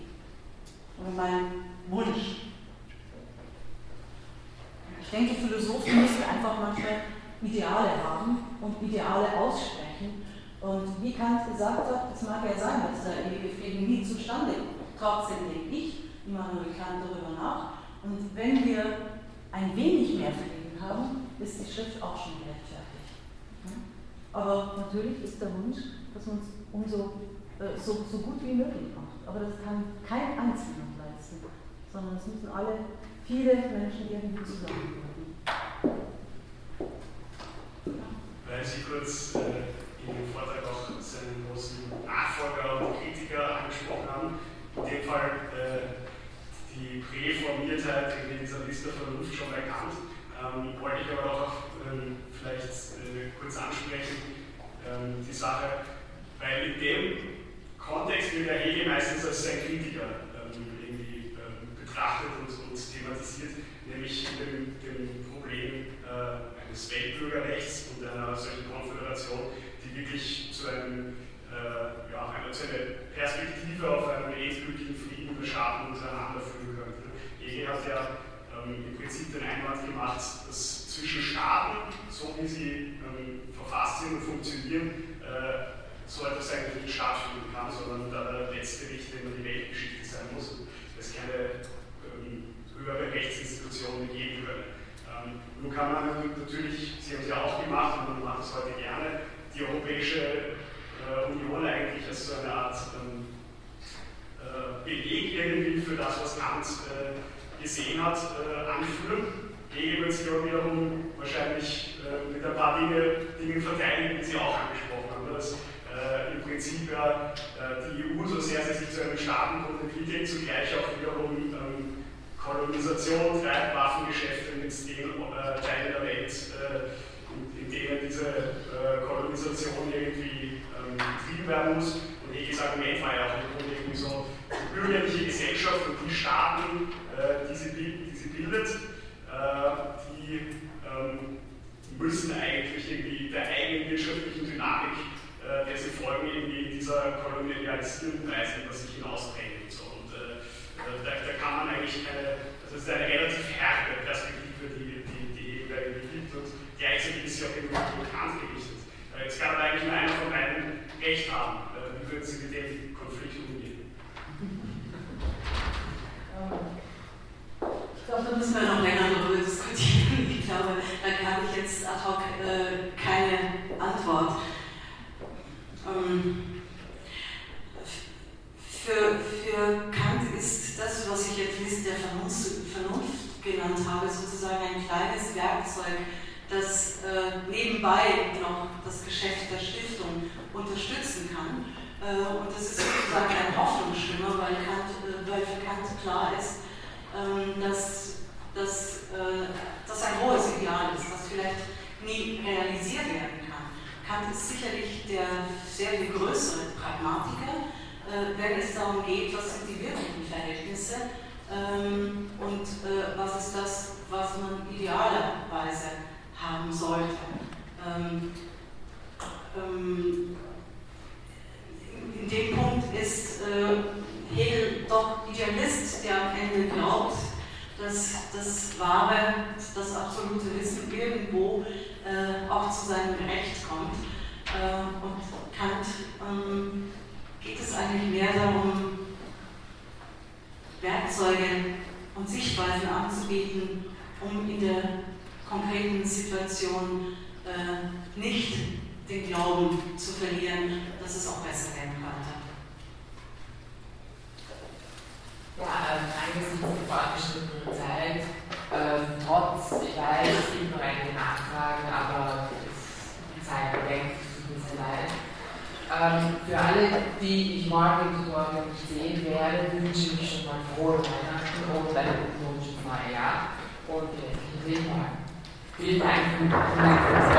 oder mein Wunsch. Ich denke, Philosophen müssen einfach manchmal Ideale haben und Ideale aussprechen. Und wie Kant gesagt hat, es mag ja sein, dass der ewige Frieden nie zustande kommt. Trotzdem denke ich, Immanuel Kant darüber nach. Und wenn wir ein wenig mehr Frieden haben, ist die Schrift auch schon gerechtfertigt. Aber natürlich ist der Wunsch, dass man es umso äh, so, so gut wie möglich macht. Aber das kann kein Einzelner leisten, sondern es müssen alle viele Menschen irgendwie zusammenwirken. Weil Sie kurz äh, in dem Vortrag auch seinen großen Nachfolger und Kritiker angesprochen haben, in dem Fall äh, die Präformiertheit in dieser Liste Vernunft schon erkannt, ähm, wollte ich aber auch ähm, vielleicht äh, kurz ansprechen, ähm, die Sache, weil in dem Kontext wird der Hegel meistens als sein Kritiker ähm, irgendwie ähm, betrachtet und thematisiert, nämlich dem, dem Problem äh, eines Weltbürgerrechts und einer solchen Konföderation, die wirklich zu, einem, äh, ja, einer, zu einer Perspektive auf einen endgültigen Frieden der Staaten untereinander führen könnte. Hegel hat ja ähm, im Prinzip den Einwand gemacht, dass zwischen Staaten, so wie sie ähm, verfasst sind und funktionieren, äh, so etwas eigentlich nicht stattfinden kann, sondern der letzte Richter immer die Weltgeschichte sein muss. Und es keine höhere Rechtsinstitutionen geben können. Ähm, nun kann man natürlich, Sie haben es ja auch gemacht und man macht es heute gerne, die Europäische äh, Union eigentlich als so eine Art ähm, äh, Beleg irgendwie für das, was Kant äh, gesehen hat, äh, anführen. Auch wiederum wahrscheinlich äh, mit ein paar Dinge, Dingen verteidigen, die Sie auch angesprochen haben. Dass äh, im Prinzip ja die EU, so sehr sie sich zu einem Staatenbund entwickelt, zugleich auch wiederum ähm, Kolonisation treibt Waffengeschäfte mit den äh, Teilen der Welt, äh, in, in, denen diese äh, Kolonisation irgendwie ähm, betrieben werden muss. Und Heges Argument war ja auch im Grunde irgendwie so, die bürgerliche Gesellschaft und die Staaten, äh, die, sie, die sie bildet, äh, die ähm, müssen eigentlich irgendwie der eigenen wirtschaftlichen Dynamik, äh, der sie folgen, irgendwie dieser kolonialisierenden Weise über sich hinausdrängen. So. Also da, da, kann man eigentlich keine, das ist eine relativ harte Perspektive, die die, die Hegel gibt und gleichzeitig ist sie auch irgendwie bekannt gerichtet. Jetzt kann aber eigentlich nur einer von beiden recht haben. Äh, wie würden Sie mit dem Konflikt umgehen? Glaube, da müssen wir noch länger darüber diskutieren. Ich glaube, da habe ich jetzt ad hoc äh, keine Antwort. Ähm, für, für Kant ist das, was ich jetzt List der Vernunft genannt habe, sozusagen ein kleines Werkzeug, das äh, nebenbei noch das Geschäft der Stiftung unterstützen kann. Äh, und das ist sozusagen ein Hoffnungsschimmer, weil, Kant, äh, weil für Kant klar ist, dass, dass äh, das ein hohes Ideal ist, was vielleicht nie realisiert werden kann. Kant ist sicherlich der sehr viel größere Pragmatiker, äh, wenn es darum geht, was sind die wirklichen Verhältnisse ähm, und äh, was ist das, was man idealerweise haben sollte. Ähm, ähm, in dem Punkt ist Hegel doch Idealist, der am Ende glaubt, dass das wahre, das absolute Wissen irgendwo äh, auch zu seinem Recht kommt. Äh, und Kant ähm, geht es eigentlich mehr darum, Werkzeuge und Sichtweisen anzubieten, um in der konkreten Situation äh, nicht den Glauben zu verlieren, dass es auch besser werden könnte. Ja, ähm, angesichts der fortgeschrittenen Zeit, ähm, trotz, ich weiß, noch einige Nachfragen, aber die Zeit es tut mir sehr leid. Ähm, für alle, die ich morgen und morgen nicht sehen werde, wünsche ich schon mal frohe Weihnachten und ein gutes neues Jahr und wir sehen morgen. Vielen Dank, vielen Dank fürs